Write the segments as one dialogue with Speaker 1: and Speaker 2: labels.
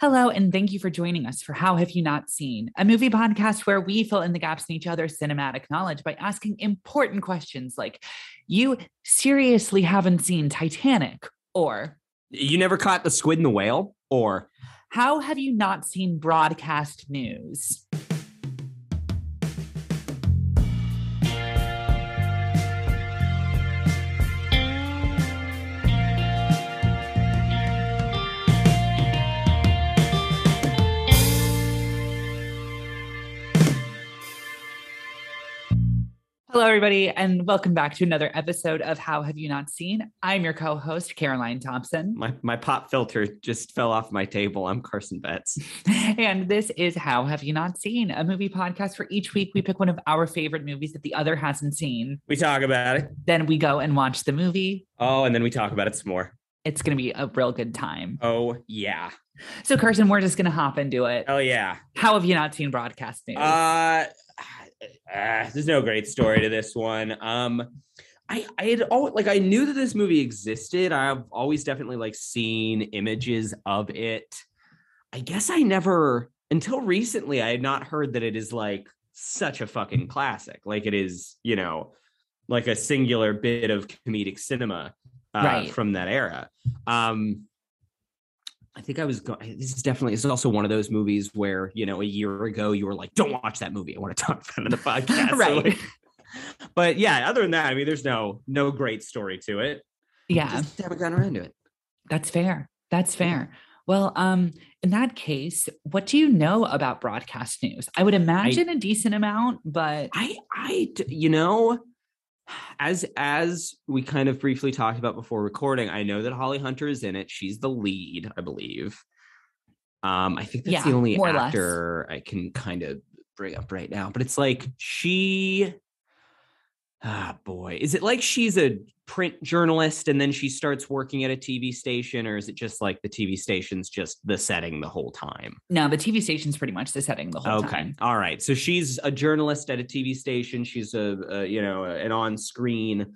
Speaker 1: Hello, and thank you for joining us for How Have You Not Seen, a movie podcast where we fill in the gaps in each other's cinematic knowledge by asking important questions like, You seriously haven't seen Titanic? Or,
Speaker 2: You never caught the squid and the whale? Or
Speaker 1: How have you not seen broadcast news? Hello, everybody, and welcome back to another episode of How Have You Not Seen? I'm your co host, Caroline Thompson.
Speaker 2: my, my pop filter just fell off my table. I'm Carson Betts.
Speaker 1: and this is How Have You Not Seen? A movie podcast where each week we pick one of our favorite movies that the other hasn't seen.
Speaker 2: We talk about it.
Speaker 1: Then we go and watch the movie.
Speaker 2: Oh, and then we talk about it some more.
Speaker 1: It's going to be a real good time.
Speaker 2: Oh, yeah.
Speaker 1: So, Carson, we're just going to hop into it.
Speaker 2: Oh, yeah.
Speaker 1: How have you not seen broadcast news?
Speaker 2: Uh, uh, there's no great story to this one. Um, I I had always like I knew that this movie existed. I've always definitely like seen images of it. I guess I never until recently I had not heard that it is like such a fucking classic. Like it is, you know, like a singular bit of comedic cinema uh,
Speaker 1: Right.
Speaker 2: from that era. Um, I think I was going. This is definitely. This is also one of those movies where you know a year ago you were like, "Don't watch that movie. I want to talk about it in the podcast." So,
Speaker 1: Right.
Speaker 2: like- but yeah, other than that, I mean, there's no no great story to it.
Speaker 1: yeah,
Speaker 2: Just haven't gotten around to it.
Speaker 1: that's fair. That's fair. Well, um, in that case, what do you know about broadcast news? I would imagine a decent amount, but
Speaker 2: I, I, you know, as as we kind of briefly talked about before recording, I know that Holly Hunter is in it. She's the lead, I believe. Um, I think that's the only
Speaker 1: more or less.
Speaker 2: actor I can kind of bring up right now. But it's like she ah boy. Is it like she's a print journalist and then she starts working at a TV station, or is it just like the TV station's just the setting the whole time?
Speaker 1: no, the TV station's pretty much the setting the whole
Speaker 2: okay
Speaker 1: time. Okay.
Speaker 2: All right so she's a journalist at a tv station she's a, a you know an on-screen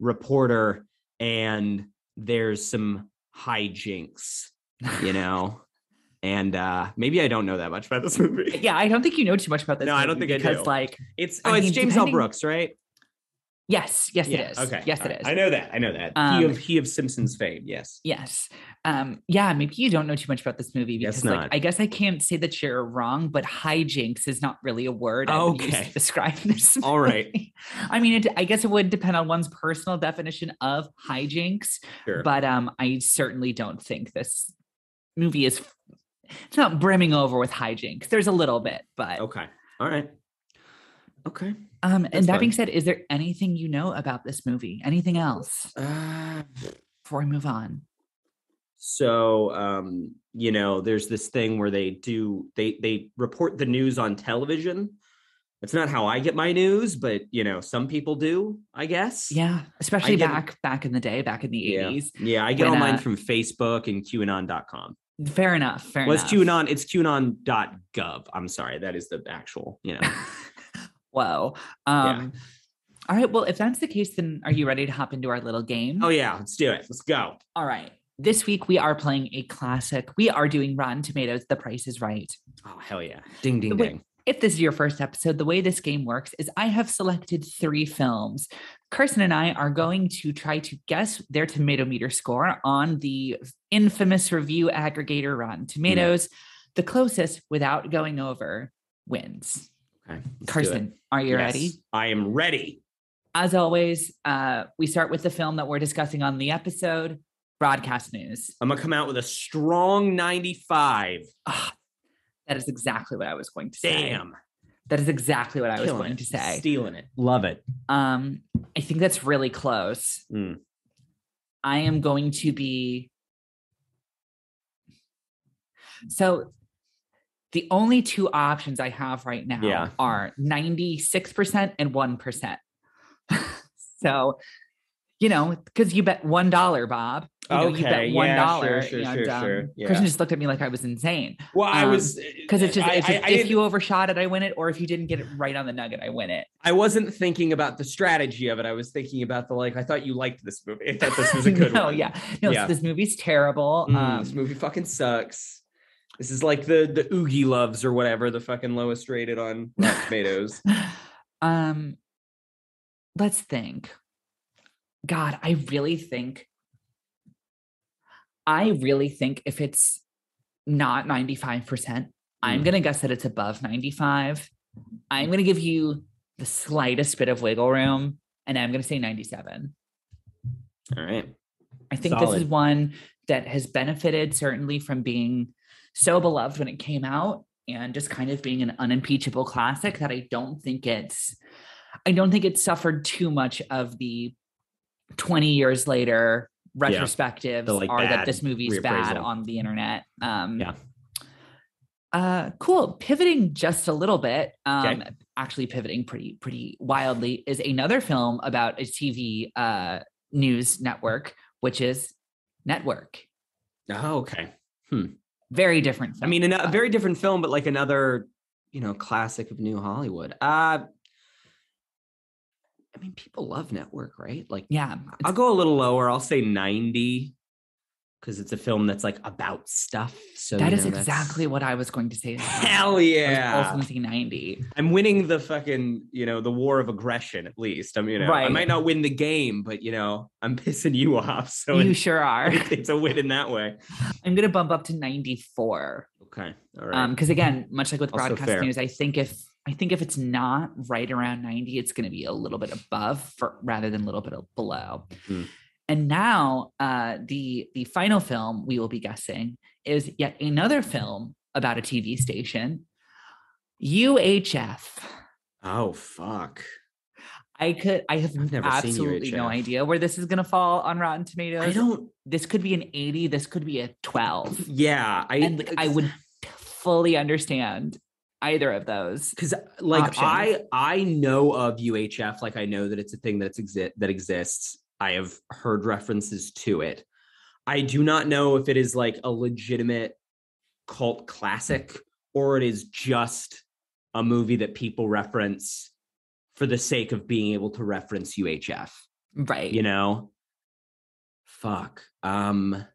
Speaker 2: reporter and there's some hijinks you know and uh maybe i don't know that much about this movie
Speaker 1: Yeah, I don't think you know too much about this.
Speaker 2: No, I don't think I
Speaker 1: because,
Speaker 2: do.
Speaker 1: like,
Speaker 2: it's
Speaker 1: I
Speaker 2: oh it's
Speaker 1: mean,
Speaker 2: james l brooks right
Speaker 1: yes, yes, it is.
Speaker 2: okay
Speaker 1: yes,
Speaker 2: all
Speaker 1: it
Speaker 2: right.
Speaker 1: is.
Speaker 2: i know that i know that he
Speaker 1: Um,
Speaker 2: of he of simpsons fame yes
Speaker 1: Yes. Um, yeah, maybe you don't know too much about this movie because like
Speaker 2: not.
Speaker 1: I guess I can't say that you're wrong, but hijinks is not really a word I would use
Speaker 2: Okay.
Speaker 1: to describe this.
Speaker 2: All right.
Speaker 1: I mean, it, I guess it would depend on one's personal definition of hijinks,
Speaker 2: sure
Speaker 1: but um, I certainly don't think this movie is it's not brimming over with hijinks. There's a little bit, but
Speaker 2: okay all right okay
Speaker 1: um, and that being said, is there anything you know about this movie? Anything else
Speaker 2: uh
Speaker 1: before we move on?
Speaker 2: so um you know there's this thing where they do they they report the news on television it's not how i get my news but you know some people do i guess
Speaker 1: Yeah, especially
Speaker 2: get-
Speaker 1: back back in the day, back in the
Speaker 2: yeah
Speaker 1: 80s.
Speaker 2: yeah i get
Speaker 1: when,
Speaker 2: all mine
Speaker 1: uh,
Speaker 2: from facebook and qanon.com
Speaker 1: Fair enough. Fair
Speaker 2: well it's qanon it's qanon.gov i'm sorry that is the actual you know
Speaker 1: Whoa. Um, All right. Well, if that's the case, then are you ready to hop into our little game?
Speaker 2: oh yeah let's do it let's go
Speaker 1: All right. This week we are playing a classic. We are doing Rotten Tomatoes. The Price is Right.
Speaker 2: oh hell yeah ding ding ding
Speaker 1: If this is your first episode, the way this game works is I have selected three films. Carson and I are going to try to guess their tomato meter score on the infamous review aggregator Rotten Tomatoes. The closest without going over wins.
Speaker 2: Okay let's do it.
Speaker 1: Carson, are you
Speaker 2: Yes,
Speaker 1: ready?
Speaker 2: i am ready
Speaker 1: As always, uh, we start with the film that we're discussing on the episode broadcast news.
Speaker 2: i'm gonna come out with a strong 95
Speaker 1: Ah, that is exactly what I was going to say.
Speaker 2: damn
Speaker 1: That is exactly what I was going
Speaker 2: it.
Speaker 1: to say.
Speaker 2: stealing it love it
Speaker 1: Um, I think that's really close.
Speaker 2: Mm.
Speaker 1: I am going to be so the only two options I have right now
Speaker 2: Yeah.
Speaker 1: are 96% and 1%. so, you know, because you bet one dollar, Bob. You know, you bet one
Speaker 2: yeah, sure, sure,
Speaker 1: and,
Speaker 2: sure,
Speaker 1: um,
Speaker 2: sure, yeah.
Speaker 1: Kristen just looked at me like I was insane.
Speaker 2: Well, I
Speaker 1: Um,
Speaker 2: was
Speaker 1: Because it's just,
Speaker 2: I,
Speaker 1: it's just
Speaker 2: I
Speaker 1: if
Speaker 2: didn't-
Speaker 1: you overshot it, I win it, or if you didn't get it right on the nugget, I win it.
Speaker 2: I wasn't thinking about the strategy of it. I was thinking about the like. I thought you liked this movie. I thought this was a good
Speaker 1: no,
Speaker 2: one.
Speaker 1: yeah. No,
Speaker 2: Yeah.
Speaker 1: so this movie's terrible.
Speaker 2: Mm,
Speaker 1: um,
Speaker 2: this movie fucking sucks. This is like the the Oogieloves or whatever, the fucking lowest rated on Rotten Tomatoes.
Speaker 1: um, let's think. God, I really think. I really think if it's not 95%, I'm
Speaker 2: Mm.
Speaker 1: going to guess that it's above 95. I'm going to give you the slightest bit of wiggle room and I'm going to say 97.
Speaker 2: All right.
Speaker 1: I think this is one that has benefited certainly from being so beloved when it came out and just kind of being an unimpeachable classic that I don't think it's I don't think it suffered too much of the 20 years later retrospectives
Speaker 2: like,
Speaker 1: are that this movie's bad on the internet. Um
Speaker 2: Yeah.
Speaker 1: uh cool. Pivoting just a little bit, um
Speaker 2: Okay.
Speaker 1: actually pivoting pretty pretty wildly is another film about a TV uh news network, which is Network.
Speaker 2: Oh, okay.
Speaker 1: Very different. Film.
Speaker 2: I mean, a very different film, but like another, you know, classic of New Hollywood. Uh I mean, people love Network, right? Like,
Speaker 1: yeah,
Speaker 2: I'll go a little lower. I'll say 90 because it's a film that's like about stuff. So
Speaker 1: that
Speaker 2: you
Speaker 1: is
Speaker 2: know, that's-
Speaker 1: exactly what I was going to say. as well.
Speaker 2: Hell
Speaker 1: I was
Speaker 2: yeah.
Speaker 1: also going to say 90.
Speaker 2: I'm winning the fucking, you know, the war of aggression at least. I'm, you know, I might not win the game, but you know, I'm pissing you off. So
Speaker 1: you
Speaker 2: it's,
Speaker 1: sure are.
Speaker 2: it's a win in that way.
Speaker 1: I'm going to bump up to 94.
Speaker 2: Okay. All right.
Speaker 1: Um, because again, much like with
Speaker 2: Also
Speaker 1: broadcast
Speaker 2: fair.
Speaker 1: news, I think if I think if it's not right around 90, it's going to be a little bit above for rather than a little bit below.
Speaker 2: Hmm.
Speaker 1: And now uh the the final film we will be guessing is yet another film about a TV station. UHF.
Speaker 2: oh fuck.
Speaker 1: I could I have absolutely no idea where this is gonna fall on Rotten Tomatoes.
Speaker 2: I don't
Speaker 1: this could be an 80, this could be a 12.
Speaker 2: yeah, I
Speaker 1: And I would fully understand either of those.
Speaker 2: because like
Speaker 1: options.
Speaker 2: I I know of UHF, like I know that it's a thing that's exist that exists. I have heard references to it. I do not know if it is like a legitimate cult classic or it is just a movie that people reference for the sake of being able to reference UHF.
Speaker 1: Right.
Speaker 2: You know? Fuck. Um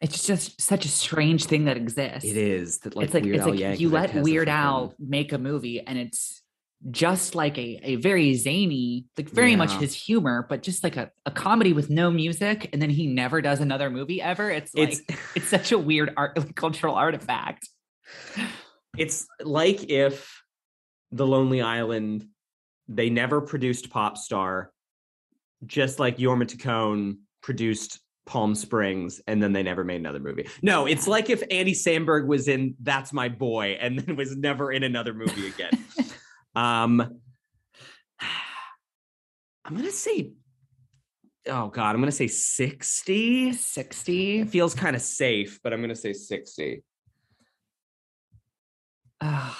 Speaker 1: it's just such a strange thing that exists.
Speaker 2: it is that like
Speaker 1: it's like
Speaker 2: Weird
Speaker 1: it's
Speaker 2: Al
Speaker 1: like you let Weird Al make a movie and it's just like a, a very zany, like very much his humor, but just like a, a comedy with no music, and then he never does another movie ever. It's like
Speaker 2: It's
Speaker 1: it's, such a weird art cultural artifact.
Speaker 2: it's like if the lonely island they never produced pop star just like Jorma Taccone produced palm springs and then they never made another movie no it's like if andy samberg was in that's my boy and then was never in another movie again um i'm gonna say oh god i'm gonna say 60
Speaker 1: 60.
Speaker 2: it feels kind of safe but i'm gonna say 60
Speaker 1: Ugh.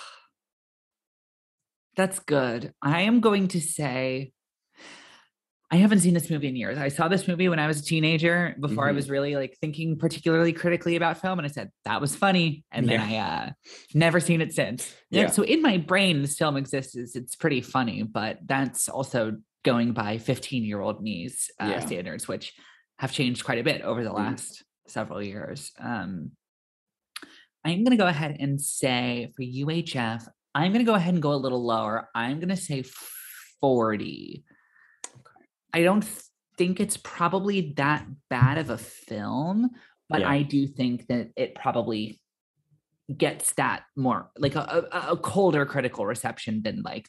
Speaker 1: That's good. I am going to say I haven't seen this movie in years. I saw this movie when I was a teenager before I
Speaker 2: Mhm.
Speaker 1: was really like thinking particularly critically about film and I said that was funny and then I uh never seen it since. Yeah. So in my brain this film exists it's, pretty funny, but that's also going by 15-year-old me's uh,
Speaker 2: Yeah.
Speaker 1: standards which have changed quite a bit over the
Speaker 2: Mhm.
Speaker 1: last several years. Um I'm going to go ahead and say for UHF, I'm going to go ahead and go a little lower. I'm going to say 40. I don't think it's probably that bad of a film, but
Speaker 2: Yeah.
Speaker 1: I do think that it probably gets that more like a, a, a colder critical reception than like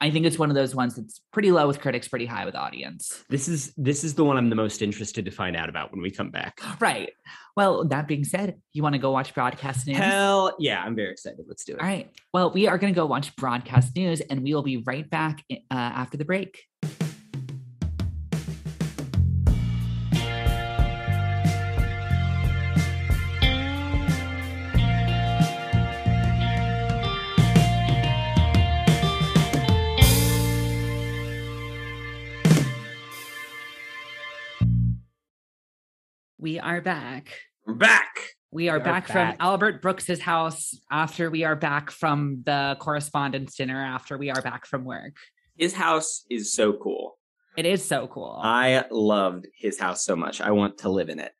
Speaker 1: I think it's one of those ones that's pretty low with critics, pretty high with audience.
Speaker 2: This is this is the one I'm the most interested to find out about when we come back.
Speaker 1: Right. Well, that being said, you want to go watch broadcast news?
Speaker 2: Hell yeah, I'm very excited. Let's do it.
Speaker 1: All right. Well, we are going to go watch broadcast news and we will be right back uh, after the break. We are back.
Speaker 2: We're back.
Speaker 1: We are
Speaker 2: We are
Speaker 1: back, from. Albert Brooks's house after we are back from the correspondence dinner after we are back from work.
Speaker 2: His house is so cool.
Speaker 1: It is so cool.
Speaker 2: I loved his house so much. I want to live in it.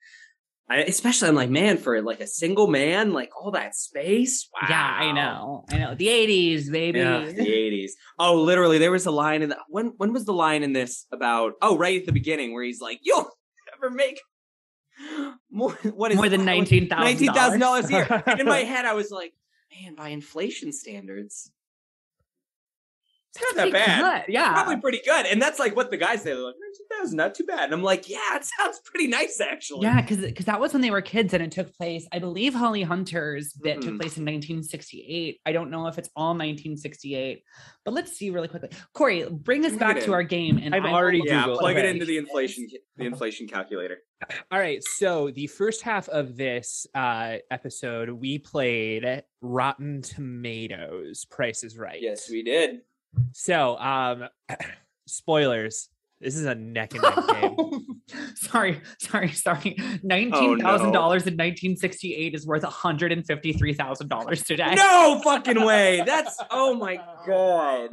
Speaker 2: I, especially I'm like, man, for like a single man, like all that space. Wow.
Speaker 1: Yeah, I know. I know. The 80s, baby.
Speaker 2: Yeah, the 80s. Oh, literally, there was a line in the when when was the line in this about oh, right at the beginning where he's like, You'll never make more what is
Speaker 1: More than $19,000.
Speaker 2: nineteen thousand dollars a year. And in my head, I was like, man, by inflation standards, it's not that bad.
Speaker 1: good, Yeah.
Speaker 2: Probably pretty good. And that's like what the guys say. They're like, 19,000, not too bad. And I'm like, yeah, it sounds pretty nice actually.
Speaker 1: Yeah, because because that was when they were kids and it took place. I believe Holly Hunter's bit took
Speaker 2: Mhm.
Speaker 1: place in 1968. I don't know if it's all 1968, but let's see really quickly. Corey, bring us
Speaker 2: Plug
Speaker 1: back to our game. And
Speaker 3: I've
Speaker 1: I will
Speaker 3: already
Speaker 1: look
Speaker 2: Yeah,
Speaker 3: Google.
Speaker 2: plug it into the inflation the inflation calculator.
Speaker 3: All right. So the first half of this uh, episode, we played Rotten Tomatoes. Price is Right.
Speaker 2: Yes, we did.
Speaker 3: So, um, spoilers. This is a neck and neck game.
Speaker 1: sorry, sorry, sorry.
Speaker 2: Oh,
Speaker 1: Nineteen thousand dollars in 1968 is worth 153 thousand dollars today.
Speaker 2: No fucking way. That's oh my god.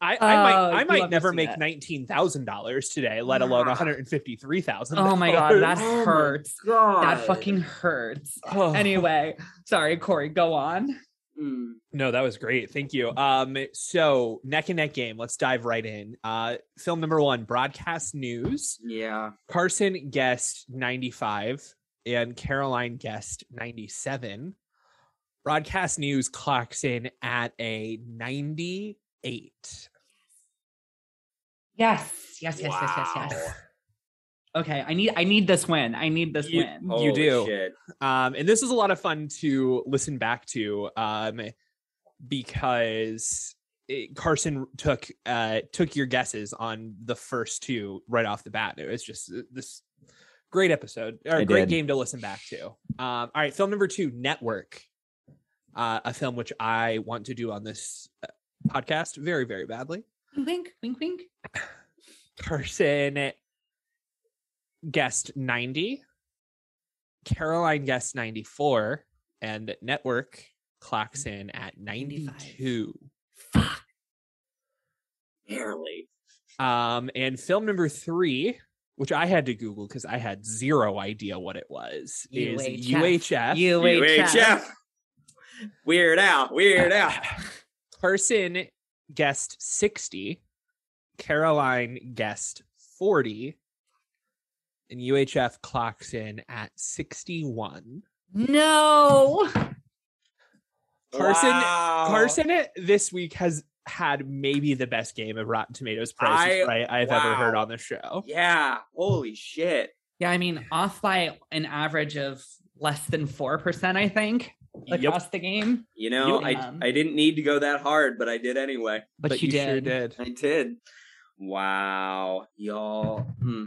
Speaker 3: I, I
Speaker 1: Oh,
Speaker 3: might, I might never make
Speaker 1: that.
Speaker 3: nineteen thousand dollars today, let alone one hundred and fifty-three thousand.
Speaker 1: Oh my god, that
Speaker 2: Oh
Speaker 1: hurts.
Speaker 2: God.
Speaker 1: That fucking hurts.
Speaker 3: Oh.
Speaker 1: Anyway, sorry, Corey, go on.
Speaker 2: Mm.
Speaker 3: No, that was great. Thank you. Um, so neck and neck game. Let's dive right in. Uh, film number one, broadcast news.
Speaker 2: Yeah.
Speaker 3: Carson guessed 95 and Caroline guessed 97. Broadcast news clocks in at a 98.
Speaker 1: Yes, yes, yes, yes, yes, yes. Okay, I need I need this win. I need this
Speaker 3: You-
Speaker 1: win.
Speaker 3: You do.
Speaker 2: Shit.
Speaker 3: Um, and this was a lot of fun to listen back to um, because it, Carson took uh, took your guesses on the first two right off the bat. It was just uh, this great episode or
Speaker 2: I
Speaker 3: great
Speaker 2: did.
Speaker 3: game to listen back to. Um, all right, film number two, Network, uh, a film which I want to do on this uh, podcast very very badly.
Speaker 1: Wink, wink, wink.
Speaker 3: Carson guessed 90. Caroline guessed 94. And Network clocks in at 92.
Speaker 1: Fuck.
Speaker 2: Barely.
Speaker 3: Um, and film number three, which I had to Google because I had zero idea what it was, is
Speaker 1: UHF.
Speaker 3: UHF.
Speaker 2: UHF. Weird Al. Weird Al.
Speaker 3: Carson guessed 60. Caroline guessed 40. And UHF clocks in at 61.
Speaker 1: No.
Speaker 3: Carson-
Speaker 2: Wow.
Speaker 3: Carson this week has had maybe the best game of Rotten Tomatoes prices
Speaker 2: I-
Speaker 3: right I've ever heard on the show.
Speaker 2: Yeah. Holy shit.
Speaker 1: Yeah, I mean, off by an average of less than four percent, I think,
Speaker 3: Yep.
Speaker 1: across the game.
Speaker 2: You know, I I didn't need to go that hard, but I did anyway.
Speaker 1: But, you, did.
Speaker 3: sure did.
Speaker 2: I did. Wow, y'all. Hmm.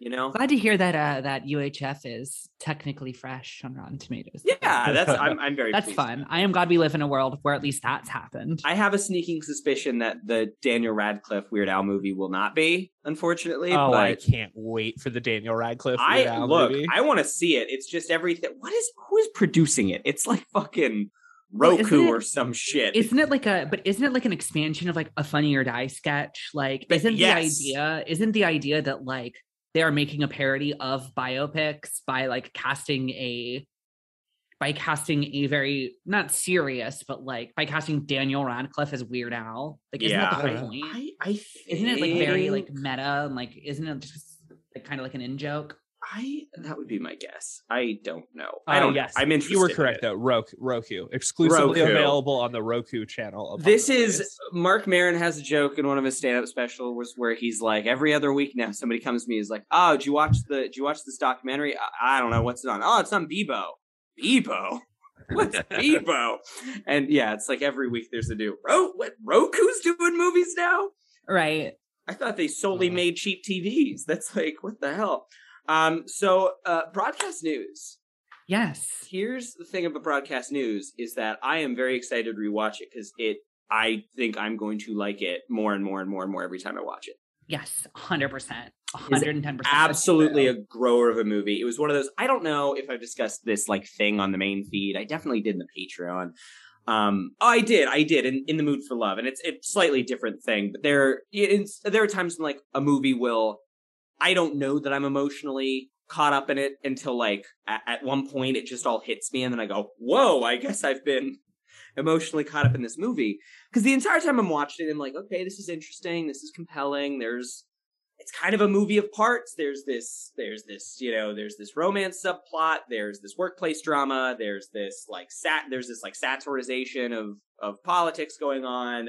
Speaker 2: You know.
Speaker 1: Glad to hear that uh that UHF is technically fresh on Rotten Tomatoes.
Speaker 2: Yeah, that's I'm I'm very.
Speaker 1: That's
Speaker 2: pleased.
Speaker 1: fun. I am glad we live in a world where at least that's happened.
Speaker 2: I have a sneaking suspicion that the Daniel Radcliffe Weird Al movie will not be, unfortunately.
Speaker 3: Oh, I can't wait for the Daniel Radcliffe.
Speaker 2: I
Speaker 3: Weird Al
Speaker 2: look,
Speaker 3: movie.
Speaker 2: I want to see it. It's just everything. What is who is producing it? It's like fucking
Speaker 1: Well,
Speaker 2: Roku
Speaker 1: it-
Speaker 2: or some shit.
Speaker 1: Isn't it like a but isn't it like an expansion of like a funny or die sketch? Like
Speaker 2: But
Speaker 1: isn't
Speaker 2: yes.
Speaker 1: the idea isn't the idea that like they are making a parody of biopics by like casting a by casting a very not serious, but like by casting Daniel Radcliffe as Weird Al. Like isn't that the whole point?
Speaker 2: I, I
Speaker 1: Isn't it like very like meta and like isn't it just like kind of like an in joke?
Speaker 2: I that would be my guess. I don't know.
Speaker 3: Uh,
Speaker 2: I don't.
Speaker 3: yes,
Speaker 2: I'm interested.
Speaker 3: You were correct
Speaker 2: it.
Speaker 3: though. Roku, Roku, exclusively
Speaker 2: Roku.
Speaker 3: available on the Roku channel.
Speaker 2: This is
Speaker 3: Days.
Speaker 2: Marc Maron has a joke in one of his stand-up specials was where he's like every other week now somebody comes to me is like oh did you watch the did you watch this documentary I, I don't know what's it on oh it's on Bebo Bebo what's Bebo and yeah it's like every week there's a new Ro- what Roku's doing movies now
Speaker 1: Right.
Speaker 2: I thought they solely
Speaker 3: Uh.
Speaker 2: made cheap TVs that's like what the hell um so uh broadcast news
Speaker 1: Yes.
Speaker 2: here's the thing about broadcast news is that I am very excited to rewatch it because it I think I'm going to like it more and more and more and more every time I watch it.
Speaker 1: Yes. hundred percent. hundred and ten percent.
Speaker 2: Absolutely a grower of a movie. It was one of those I don't know if I've discussed this like thing on the main feed. I definitely did in the Patreon. Um, oh, I did, I did, in, in the mood for love, and it's it's slightly different thing. But there, it's there are times when like a movie will, I don't know that I'm emotionally caught up in it until like at, at one point it just all hits me and then I go, whoa, I guess I've been emotionally caught up in this movie. Because the entire time I'm watching it, I'm like, okay, this is interesting, this is compelling. There's it's kind of a movie of parts. There's this, there's this, you know, there's this romance subplot, there's this workplace drama, there's this like sat there's this like satirization of of politics going on.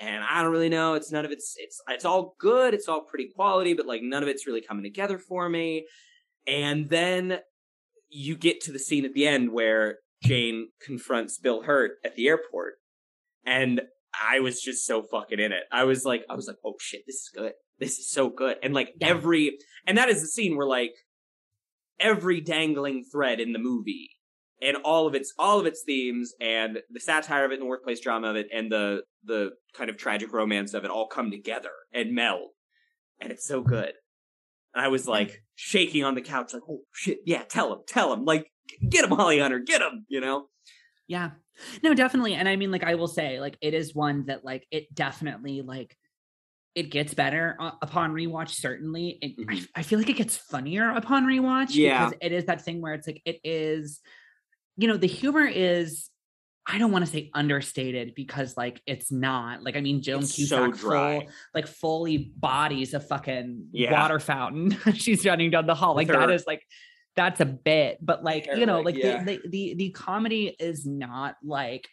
Speaker 2: And I don't really know. It's none of it's it's it's all good, it's all pretty quality, but like none of it's really coming together for me. And then you get to the scene at the end where Jane confronts Bill Hurt at the airport. And I was just so fucking in it. I was like, I was like, oh shit, this is good. This is so good. And like every, and that is the scene where like every dangling thread in the movie and all of its, all of its themes and the satire of it and the workplace drama of it and the, the kind of tragic romance of it all come together and meld. And it's so good. And I was like shaking on the couch, like, oh shit, yeah, tell him, tell him, like, get him, Holly Hunter, get him, you know?
Speaker 1: Yeah. No, definitely. And I mean, like, I will say, like, it is one that, like, it definitely, like, it gets better upon rewatch. Certainly, it, I,
Speaker 2: Mhm.
Speaker 1: I feel like it gets funnier upon rewatch.
Speaker 2: Yeah.
Speaker 1: because it is that thing where it's like it is, you know, the humor is. I don't want to say understated because, like, it's not. Like, I mean, Joan
Speaker 2: It's
Speaker 1: Cusack
Speaker 2: so
Speaker 1: full, like, fully bodies a fucking
Speaker 2: Yeah.
Speaker 1: water fountain. She's running down the hall. Like,
Speaker 2: With
Speaker 1: that
Speaker 2: her-
Speaker 1: is like that's a bit, but like you know, like
Speaker 2: like, yeah.
Speaker 1: the, the the the comedy is not like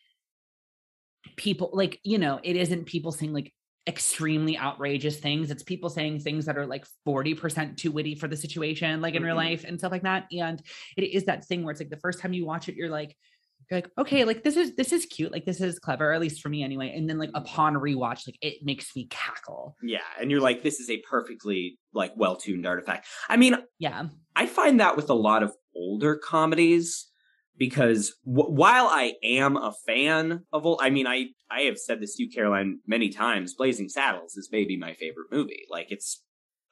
Speaker 1: people like you know it isn't people saying like extremely outrageous things. It's people saying things that are like 40% too witty for the situation like in real
Speaker 2: Mhm.
Speaker 1: life and stuff like that. And it is that thing where it's like the first time you watch it you're like you're like okay like this is this is cute. Like this is clever at least for me anyway. And then like upon rewatch like it makes me cackle.
Speaker 2: Yeah, and you're like, this is a perfectly like well-tuned artifact. I mean,
Speaker 1: yeah.
Speaker 2: I find that with a lot of older comedies because w- while I am a fan of old, I mean, I I have said this to you, Caroline, many times. Blazing Saddles is maybe my favorite movie. Like it's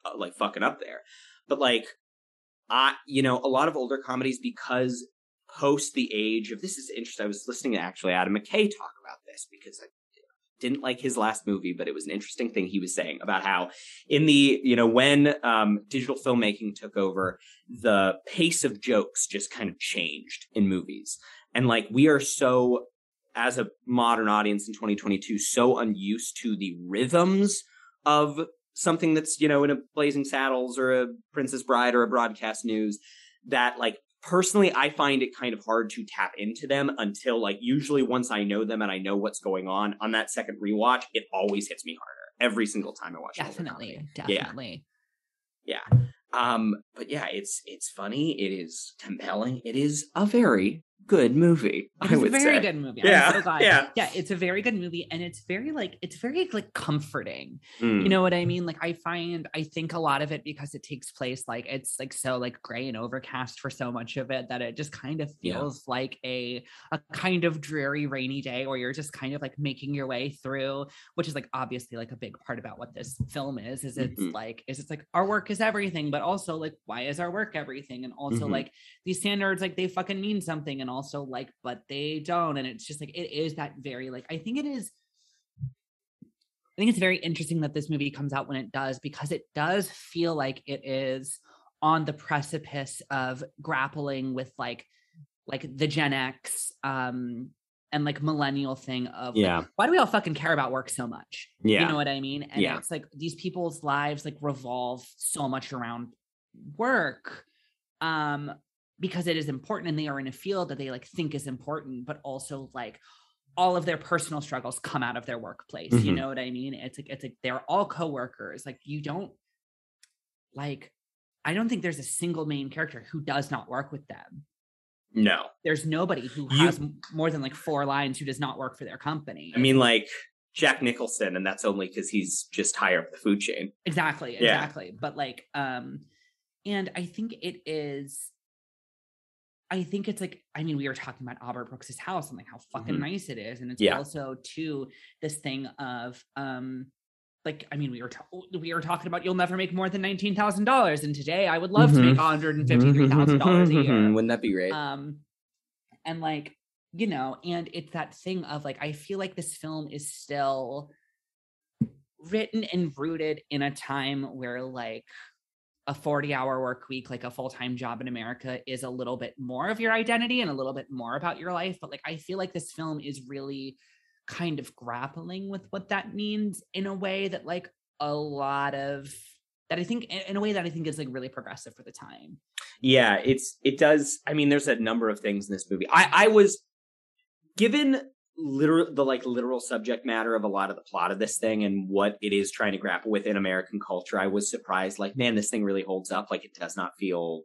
Speaker 2: uh, like fucking up there, but like I, you know, a lot of older comedies because post the age of this is interesting. I was listening to actually Adam McKay talk about this because I didn't like his last movie, but it was an interesting thing he was saying about how in the you know when um, digital filmmaking took over, the pace of jokes just kind of changed in movies, and like we are so as a modern audience in 2022 so unused to the rhythms of something that's you know in a blazing saddles or a princess bride or a broadcast news that like personally i find it kind of hard to tap into them until like usually once i know them and i know what's going on on that second rewatch it always hits me harder every single time i watch comedy.
Speaker 1: definitely
Speaker 2: Yeah.
Speaker 1: definitely
Speaker 2: um but yeah it's it's funny it is compelling it is a very good movie
Speaker 1: It's
Speaker 2: i
Speaker 1: a
Speaker 2: would
Speaker 1: very
Speaker 2: say
Speaker 1: good movie.
Speaker 2: Yeah,
Speaker 1: I'm so glad.
Speaker 2: yeah.
Speaker 1: yeah, it's a very good movie, and it's very like it's very like comforting.
Speaker 2: Mm,
Speaker 1: You know what I mean? Like I find I think a lot of it because it takes place like it's like so like gray and overcast for so much of it that it just kind of
Speaker 2: Yeah.
Speaker 1: feels like a a kind of dreary rainy day where you're just kind of like making your way through, which is like obviously like a big part about what this film is. Is it's
Speaker 2: Mhm.
Speaker 1: like is it's like our work is everything, but also like why is our work everything? And also
Speaker 2: Mhm.
Speaker 1: like these standards like they fucking mean something and also like but they don't and it's just like it is that very like i think it is i think it's very interesting that this movie comes out when it does because it does feel like it is on the precipice of grappling with like like the gen x um and like millennial thing of like,
Speaker 2: yeah
Speaker 1: why do we all fucking care about work so much
Speaker 2: yeah
Speaker 1: you know what I mean? And
Speaker 2: Yeah.
Speaker 1: it's like these people's lives like revolve so much around work. Um, because it is important and they are in a field that they like think is important, but also like all of their personal struggles come out of their workplace. You
Speaker 2: Mhm.
Speaker 1: know what I mean? It's like it's like they're all coworkers. Like you don't like I don't think there's a single main character who does not work with them.
Speaker 2: no
Speaker 1: There's nobody who
Speaker 2: You-
Speaker 1: has more than like four lines who does not work for their company.
Speaker 2: i mean like jack nicholson and that's only because he's just higher up the food chain
Speaker 1: exactly
Speaker 2: Yeah.
Speaker 1: exactly but like um and i think it is i think it's like i mean we were talking about albert brooks's house and like how fucking
Speaker 2: Mhm.
Speaker 1: nice it is and it's
Speaker 2: Yeah.
Speaker 1: also too this thing of um like I mean we were ta- we were talking about you'll never make more than nineteen thousand dollars and today I would love to
Speaker 2: Mhm.
Speaker 1: make one hundred and fifty three thousand dollars a year
Speaker 2: wouldn't that be great
Speaker 1: um and like you know and it's that thing of like i feel like this film is still written and rooted in a time where like a 40 hour work week, like a full time job in America, is a little bit more of your identity and a little bit more about your life. But like, I feel like this film is really kind of grappling with what that means in a way that, like, a lot of that I think, in a way that I think is like really progressive for the time.
Speaker 2: Yeah, it's, it does. I mean, there's a number of things in this movie. I, I was given literal the like literal subject matter of a lot of the plot of this thing and what it is trying to grapple with in American culture, I was surprised. Like, man, this thing really holds up. Like, it does not feel.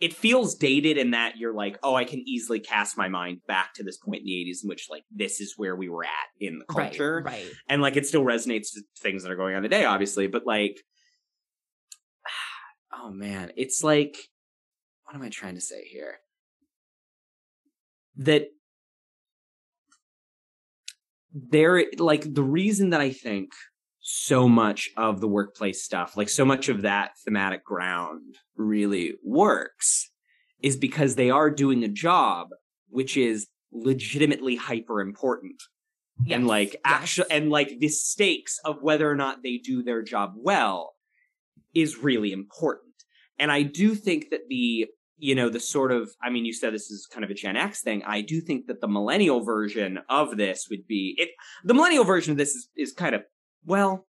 Speaker 2: It feels dated in that you're like, oh, I can easily cast my mind back to this point in the 80s in which like this is where we were at in the culture.
Speaker 1: Right. right.
Speaker 2: And like it still resonates to things that are going on today, obviously. But like oh man, it's like what am I trying to say here? That there like the reason that I think so much of the workplace stuff, like so much of that thematic ground really works is because they are doing a job which is legitimately hyper important. Yes, and like yes. actual and like the stakes of whether or not they do their job well is really important. And I do think that the you know, the sort of, I mean, you said this is kind of a Gen X thing. I do think that the millennial version of this would be it. The millennial version of this is, is kind of, well,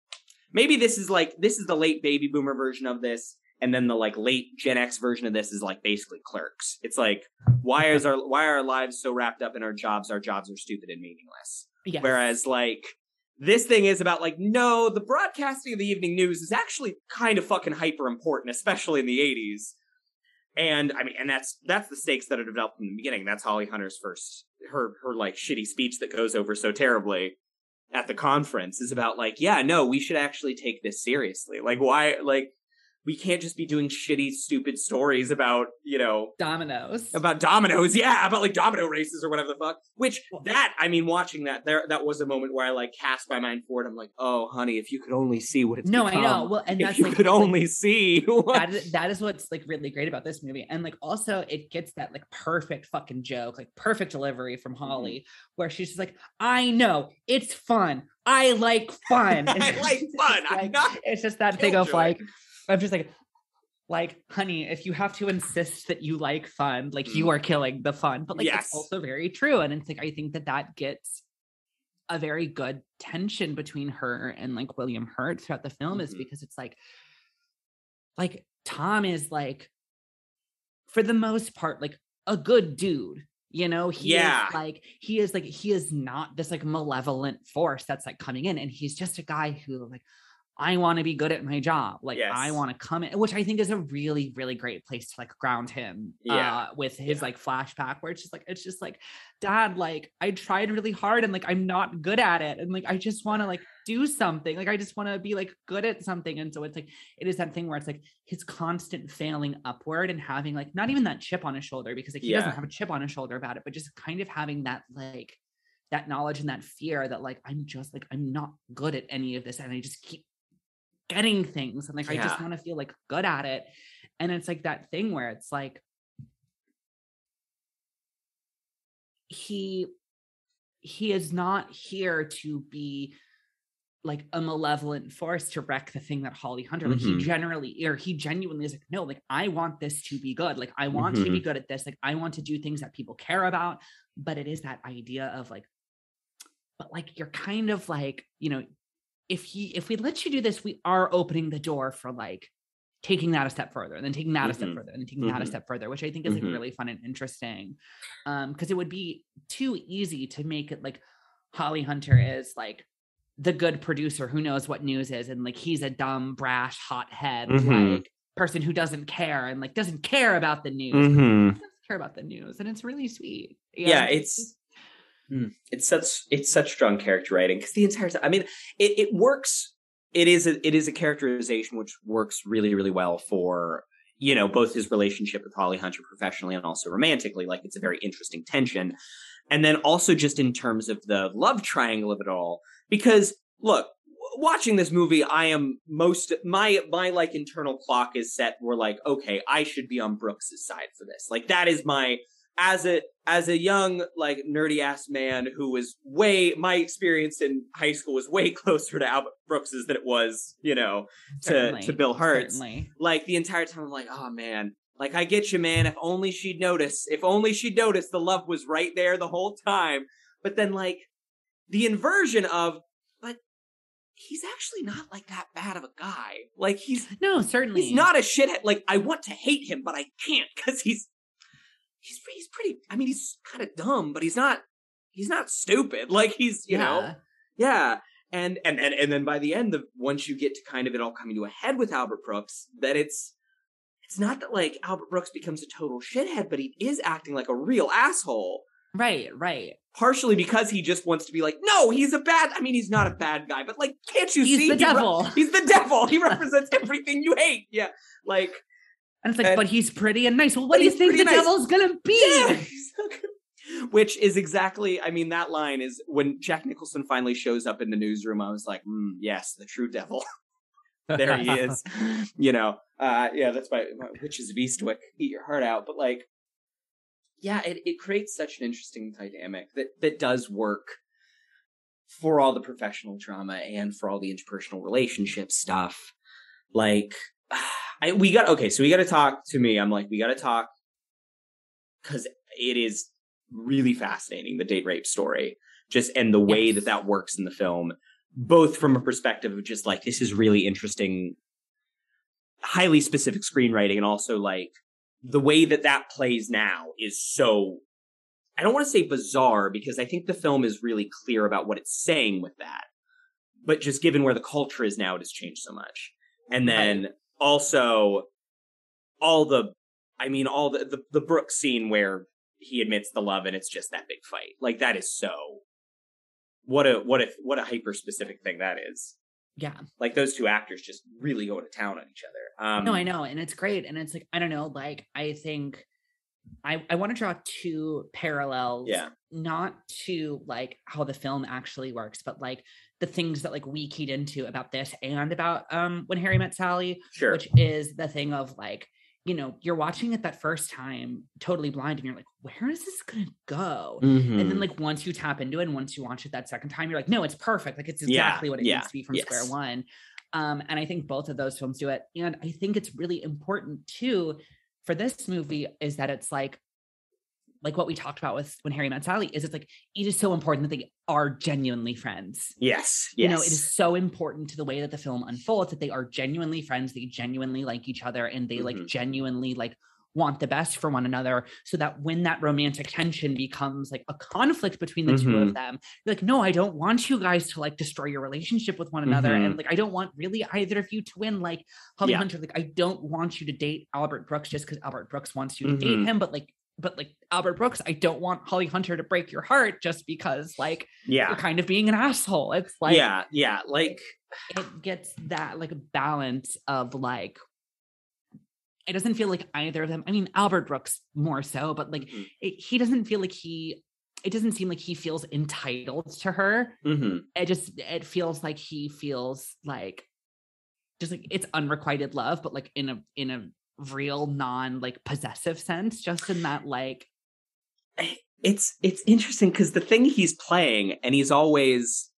Speaker 2: maybe this is like, this is the late baby boomer version of this. And then the like late Gen X version of this is like basically clerks. It's like, why is our, why are our lives so wrapped up in our jobs? Our jobs are stupid and meaningless. Yes. Whereas like, this thing is about like, no, the broadcasting of the evening news is actually kind of fucking hyper important, especially in the 80s and I mean, and that's that's the stakes that are developed from the beginning. That's Holly Hunter's first her her like shitty speech that goes over so terribly at the conference is about like, yeah, no, we should actually take this seriously. Like, why? Like, we can't just be doing shitty, stupid stories about, you know,
Speaker 1: dominoes.
Speaker 2: About dominoes, yeah, about like domino races or whatever the fuck. Which that, I mean, watching that, there, that was a moment where I like cast my mind forward. I'm like, oh, honey, if you could only see what it's. Like.
Speaker 1: No,
Speaker 2: become,
Speaker 1: I know. Well, and that's
Speaker 2: you
Speaker 1: like,
Speaker 2: could
Speaker 1: like,
Speaker 2: only see.
Speaker 1: That is, that is what's like really great about this movie, and like also it gets that like perfect fucking joke, like perfect delivery from mm-hmm. Holly, mm-hmm. where she's just like, I know it's fun. I like fun.
Speaker 2: I like fun.
Speaker 1: Like, it's just that thing of like, I'm just like, like, honey, if you have to insist that you like fun, like mm. you are killing the fun. But like, yes. it's also very true. And it's like, I think that that gets a very good tension between her and like William Hurt throughout the film mm-hmm. is because it's like, like Tom is like, for the most part, like a good dude. You know, he yeah. is like, he is like, he is not this like malevolent force that's like coming in. And he's just a guy who like I want to be good at my job. Like yes. I want to come in, which I think is a really, really great place to like ground him yeah. uh, with his yeah. like flashback where it's just like, it's just like, dad, like I tried really hard and like I'm not good at it. And like I just want to like do something. Like I just want to be like good at something. And so it's like, it is that thing where it's like his constant failing upward and having like not even that chip on his shoulder because like he yeah. doesn't have a chip on his shoulder about it, but just kind of having that like that knowledge and that fear that like I'm just like I'm not good at any of this and I just keep getting things and like yeah. I just want to feel like good at it. And it's like that thing where it's like he he is not here to be like a malevolent force to wreck the thing that Holly Hunter. Like mm-hmm. he generally or he genuinely is like, no, like I want this to be good. Like I want mm-hmm. to be mm-hmm. good at this. Like I want to do things that people care about. But it is that idea of like, but like you're kind of like, you know, if he if we let you do this, we are opening the door for like taking that a step further and then taking that mm-hmm. a step mm-hmm. further and then taking mm-hmm. that a mm-hmm. step further, which I think is like mm-hmm. really fun and interesting. Um, because it would be too easy to make it like Holly Hunter is like the good producer who knows what news is, and like he's a dumb, brash, hothead mm-hmm. like person who doesn't care and like doesn't care about the news. Doesn't care about the news, and it's really sweet.
Speaker 2: Yeah, yeah it's Mm. It's such it's such strong character writing because the entire time, I mean, it, it works. It is a, it is a characterization which works really really well for you know both his relationship with Holly Hunter professionally and also romantically. Like it's a very interesting tension, and then also just in terms of the love triangle of it all. Because look, watching this movie, I am most my my like internal clock is set. We're like, okay, I should be on Brooks's side for this. Like that is my as a as a young, like nerdy ass man who was way my experience in high school was way closer to Albert Brooks's than it was, you know, to
Speaker 1: Certainly,
Speaker 2: to Bill Hurt's.
Speaker 1: certainly.
Speaker 2: Like the entire time, I'm like, oh man, like I get you, man. If only she'd notice. If only she'd notice, the love was right there the whole time. But then, like the inversion of, but he's actually not like that bad of a guy. Like he's
Speaker 1: No, certainly.
Speaker 2: he's not a shithead. Like I want to hate him, but I can't because he's he's he's pretty. I mean, he's kind of dumb, but he's not he's not stupid. Like he's you know
Speaker 1: Yeah.
Speaker 2: yeah. And and and and then by the end of once you get to kind of it all coming to a head with Albert Brooks, that it's it's not that like Albert Brooks becomes a total shithead, but he is acting like a real asshole.
Speaker 1: Right, right.
Speaker 2: Partially because he just wants to be like, no, he's a bad. I mean, he's not a bad guy, but like, can't you
Speaker 1: He's
Speaker 2: see?
Speaker 1: the
Speaker 2: He re-
Speaker 1: devil.
Speaker 2: he's the devil. He represents everything you hate. Yeah, like
Speaker 1: And it's like,
Speaker 2: And-
Speaker 1: but he's pretty and nice. Well, what do you think the
Speaker 2: nice.
Speaker 1: devil's gonna be?
Speaker 2: Yeah. Which is exactly, I mean, that line is when Jack Nicholson finally shows up in the newsroom. I was like, mm, yes, the true devil. there he is. You know, uh, yeah, that's my, my Witches of Eastwick. Eat your heart out. But like, yeah, it, it creates such an interesting dynamic that that does work for all the professional drama and for all the interpersonal relationship stuff. Like, I we got okay, so we got to talk to me. I'm like, we got to talk because it is really fascinating the date rape story, just and the way
Speaker 1: Yes.
Speaker 2: that that works in the film, both from a perspective of just like this is really interesting, highly specific screenwriting, and also like the way that that plays now is so. I don't want to say bizarre because I think the film is really clear about what it's saying with that. But just given where the culture is now, it has changed so much. And then also all the I mean all the, the the Brooks scene where he admits the love and it's just that big fight. Like that is so what a what if what a hyper specific thing that is.
Speaker 1: Yeah.
Speaker 2: Like those two actors just really go to town on each other. Um
Speaker 1: no, I know. And it's great. And it's like, I don't know, like I think I I want to draw two parallels.
Speaker 2: Yeah.
Speaker 1: Not to like how the film actually works, but like the things that like we keyed into about this and about um when Harry met Sally,
Speaker 2: Sure.
Speaker 1: which is the thing of like you know you're watching it that first time totally blind and you're like where is this gonna go? And
Speaker 2: Mhm.
Speaker 1: then like once you tap into it and once you watch it that second time you're like no it's perfect. Like it's
Speaker 2: Yeah,
Speaker 1: exactly what it
Speaker 2: yeah,
Speaker 1: needs to be from square one. Um and i think both of those films do it. And i think it's really important too for this movie is that it's like like what we talked about with when harry met sally is it's like it is so important that they are genuinely friends
Speaker 2: yes. Yes.
Speaker 1: you know, it is so important to the way that the film unfolds that they are genuinely friends, they genuinely like each other, and they like
Speaker 2: Mhm.
Speaker 1: genuinely like want the best for one another. So that when that romantic tension becomes like a conflict between the two
Speaker 2: Mhm.
Speaker 1: of them, you're like, no, I don't want you guys to like destroy your relationship with one another.
Speaker 2: Mhm.
Speaker 1: And like, I don't want really either of you to win. Like Holly
Speaker 2: Yeah.
Speaker 1: Hunter, like, I don't want you to date Albert Brooks just because Albert Brooks wants you to date
Speaker 2: Mhm.
Speaker 1: him, but like but like Albert Brooks, I don't want Holly Hunter to break your heart just because like
Speaker 2: yeah.
Speaker 1: you're kind of being an asshole. It's like
Speaker 2: yeah. Yeah. Like
Speaker 1: it gets that like a balance of like it doesn't feel like either of them. I mean, Albert Brooks more so, but like
Speaker 2: Mhm.
Speaker 1: it, he doesn't feel like he. It doesn't seem like he feels entitled to her.
Speaker 2: mhm.
Speaker 1: It just it feels like he feels like just like it's unrequited love, but like in a in a real non like possessive sense, just in that like eh,
Speaker 2: it's it's interesting because the thing he's playing and he's always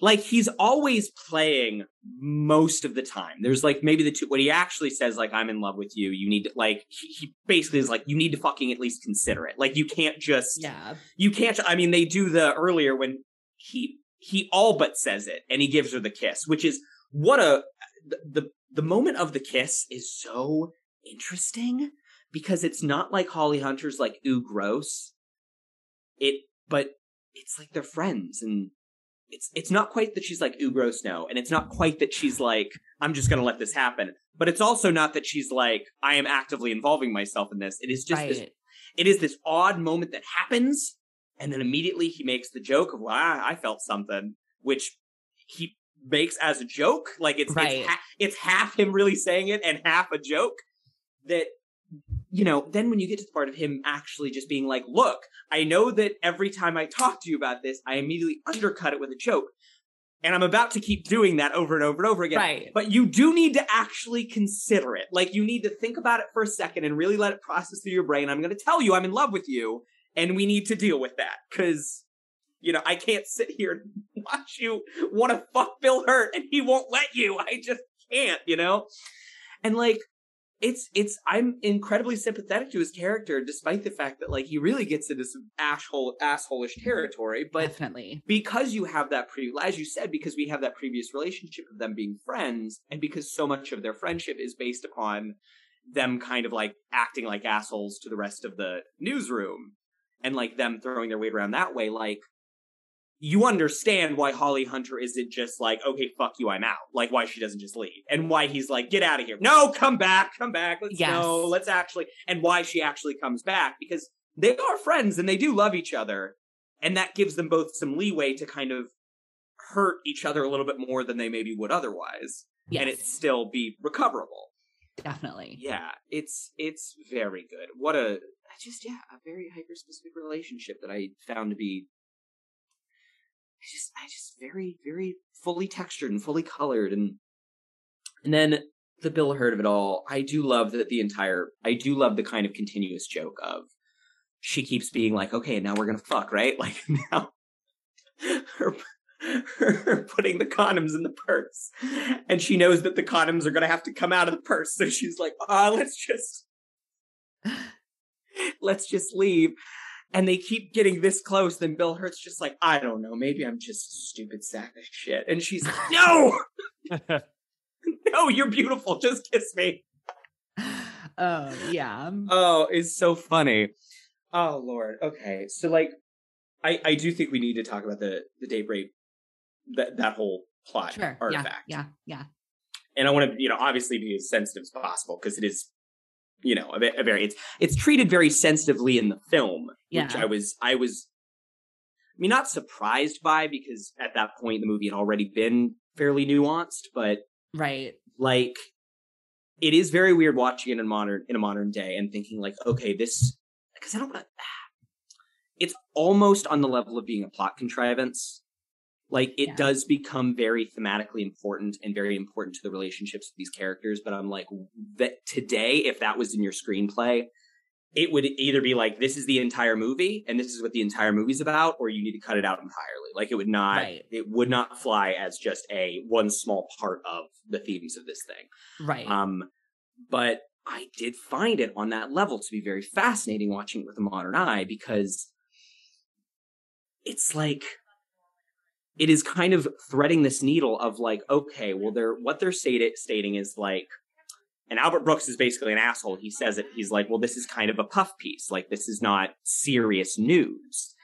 Speaker 2: like he's always playing most of the time. There's like maybe the two what he actually says like i'm in love with you you need to like he, he basically is like you need to fucking at least consider it. Like you can't just
Speaker 1: yeah.
Speaker 2: you can't i mean they do the earlier when he he all but says it and he gives her the kiss which is what a the the, moment of the kiss is so interesting because it's not like holly hunter's like ooh gross. It but it's like they're friends and it's it's not quite that she's like ooh gross no and it's not quite that she's like i'm just gonna let this happen but it's also not that she's like i am actively involving myself in this. It is just this it is this odd moment that happens and then immediately he makes the joke of well I, I felt something which he makes as a joke like it's
Speaker 1: Right.
Speaker 2: it's, ha- it's half him really saying it and half a joke that you know then when you get to the part of him actually just being like look i know that every time i talk to you about this i immediately undercut it with a joke and i'm about to keep doing that over and over and over again
Speaker 1: right
Speaker 2: but you do need to actually consider it. Like you need to think about it for a second and really let it process through your brain. I'm going to tell you I'm in love with you. and we need to deal with that because you know I can't sit here and watch you want to fuck Bill Hurt and he won't let you. I just can't, you know. And like it's it's I'm incredibly sympathetic to his character, despite the fact that like he really gets into some asshole assholeish territory. But
Speaker 1: Definitely.
Speaker 2: because you have that pre as you said, because we have that previous relationship of them being friends, and because so much of their friendship is based upon them kind of like acting like assholes to the rest of the newsroom and like them throwing their weight around that way, like you understand why Holly Hunter isn't just like, okay, fuck you, I'm out. Like why she doesn't just leave. And why he's like, get out of here. No, come back, come back. Let's
Speaker 1: Yes.
Speaker 2: go. Let's actually and why she actually comes back. Because they are friends and they do love each other. And that gives them both some leeway to kind of hurt each other a little bit more than they maybe would otherwise.
Speaker 1: Yes,
Speaker 2: And it still be recoverable.
Speaker 1: definitely.
Speaker 2: Yeah, it's it's very good. What a just yeah, a very hyper specific relationship that I found to be I just I just very very fully textured and fully colored and and then the Bill Hurt of it all. I do love that the entire I do love the kind of continuous joke of she keeps being like, okay, now we're gonna fuck, right? Like now her, putting the condoms in the purse. And she knows that the condoms are gonna have to come out of the purse. So she's like, ah, let's just let's just leave. And they keep getting this close, then Bill Hurt's just like, I don't know, maybe I'm just a stupid sack of shit. And she's like, No! no, you're beautiful. Just kiss me.
Speaker 1: Oh yeah.
Speaker 2: Oh, it's so funny. Oh Lord. Okay. So like I I do think we need to talk about the the date rape that that whole plot
Speaker 1: Sure. Yeah.
Speaker 2: artifact.
Speaker 1: Yeah. Yeah.
Speaker 2: And I want to, you know, obviously be as sensitive as possible because it is, you know, a, a very it's it's treated very sensitively in the film, which I was I was I mean not surprised by because at that point the movie had already been fairly nuanced, but
Speaker 1: Right.
Speaker 2: like it is very weird watching it in modern in a modern day and thinking like okay this because i don't want to. it's almost on the level of being a plot contrivance like it
Speaker 1: Yeah.
Speaker 2: does become very thematically important and very important to the relationships of these characters but i'm like that today if that was in your screenplay it would either be like this is the entire movie and this is what the entire movie's about or you need to cut it out entirely like it would not
Speaker 1: Right.
Speaker 2: it would not fly as just a one small part of the themes of this thing
Speaker 1: Right.
Speaker 2: um, but I did find it on that level to be very fascinating watching it with a modern eye because it's like it is kind of threading this needle of like, okay, well, they're what they're stated, stating is like, and Albert Brooks is basically an asshole. He says it. He's like, well, this is kind of a puff piece. Like, this is not serious news.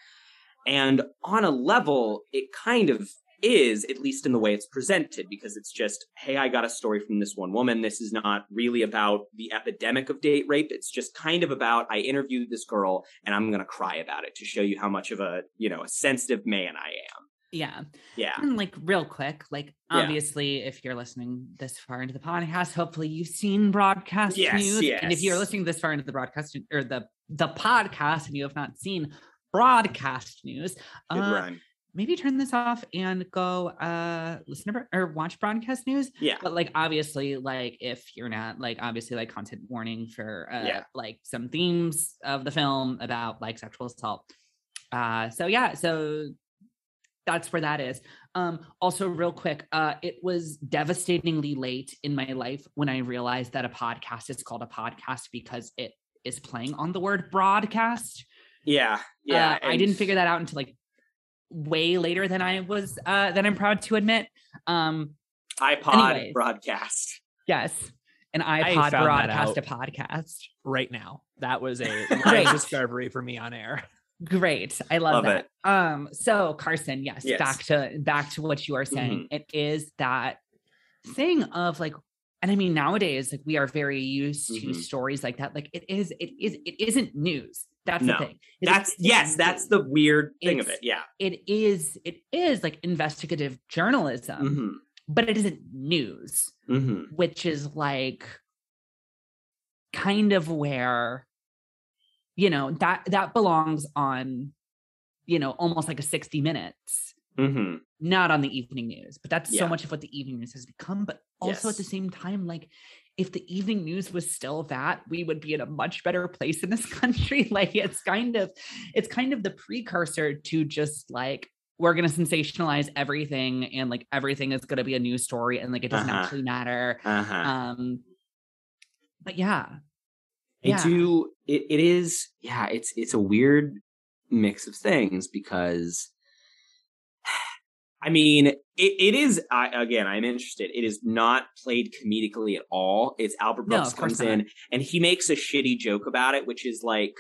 Speaker 2: And on a level, it kind of is, at least in the way it's presented, because it's just, hey, I got a story from this one woman. This is not really about the epidemic of date rape. It's just kind of about, I interviewed this girl and I'm going to cry about it to show you how much of a, you know, a sensitive man I am.
Speaker 1: Yeah.
Speaker 2: Yeah.
Speaker 1: And like real quick, like
Speaker 2: Yeah.
Speaker 1: obviously, if you're listening this far into the podcast, hopefully you've seen broadcast
Speaker 2: Yes,
Speaker 1: news. And if you're listening this far into the broadcast or the the podcast and you have not seen broadcast news, uh, maybe turn this off and go uh listen to or watch broadcast news.
Speaker 2: Yeah.
Speaker 1: But like obviously, like if you're not like obviously like content warning for uh
Speaker 2: Yeah.
Speaker 1: like some themes of the film about like sexual assault. Uh so yeah, so that's where that is. Um also real quick, uh it was devastatingly late in my life when I realized that a podcast is called a podcast because it is playing on the word broadcast.
Speaker 2: Yeah. Yeah.
Speaker 1: Uh, I didn't figure that out until like way later than I was uh than I'm proud to admit. Um
Speaker 2: iPod
Speaker 1: anyways.
Speaker 2: broadcast.
Speaker 1: yes. An iPod broadcast a podcast.
Speaker 3: right now. That was a discovery for me on air.
Speaker 1: Great. I love,
Speaker 2: Love
Speaker 1: that. Um so Carson, yes,
Speaker 2: Yes.
Speaker 1: back to back to what you are saying.
Speaker 2: Mhm.
Speaker 1: It is that thing of like and I mean nowadays like we are very used to
Speaker 2: Mhm.
Speaker 1: stories like that. Like it is it is it isn't news. That's
Speaker 2: No.
Speaker 1: the thing. It
Speaker 2: That's
Speaker 1: isn't
Speaker 2: yes, that's the weird thing of it. Yeah.
Speaker 1: it is it is like investigative journalism,
Speaker 2: Mm-hmm.
Speaker 1: but it isn't news.
Speaker 2: Mm-hmm.
Speaker 1: which is like kind of where you know that that belongs on you know almost like a 60 minutes
Speaker 2: Mm-hmm.
Speaker 1: not on the evening news but that's so much of what the evening news has become but also at the same time like if the evening news was still that, we would be in a much better place in this country. like it's kind of it's kind of the precursor to just like we're going to sensationalize everything and like everything is going to be a news story and like it doesn't
Speaker 2: Uh-huh.
Speaker 1: actually matter.
Speaker 2: Uh-huh.
Speaker 1: Um but yeah.
Speaker 2: I
Speaker 1: yeah.
Speaker 2: do. It, it is. Yeah. It's it's a weird mix of things because, I mean, it, it is. I, again, I'm interested. It is not played comedically at all. It's Albert Brooks
Speaker 1: course
Speaker 2: comes in and he makes a shitty joke about it, which is like.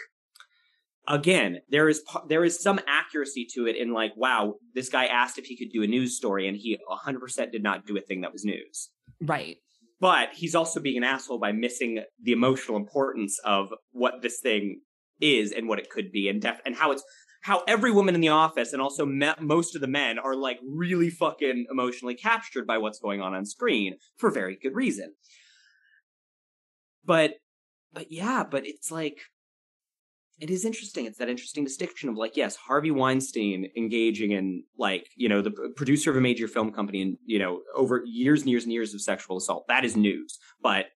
Speaker 2: Again, there is there is some accuracy to it in like, wow, this guy asked if he could do a news story, and he 100% did not do a thing that was news
Speaker 1: Right.
Speaker 2: But he's also being an asshole by missing the emotional importance of what this thing is and what it could be and def- and how it's how every woman in the office and also me- most of the men are like really fucking emotionally captured by what's going on on screen for very good reason. But but yeah but it's like it is interesting. It's that interesting distinction of like yes harvey weinstein engaging in like you know the producer of a major film company and you know over years and years and years of sexual assault. That is news. But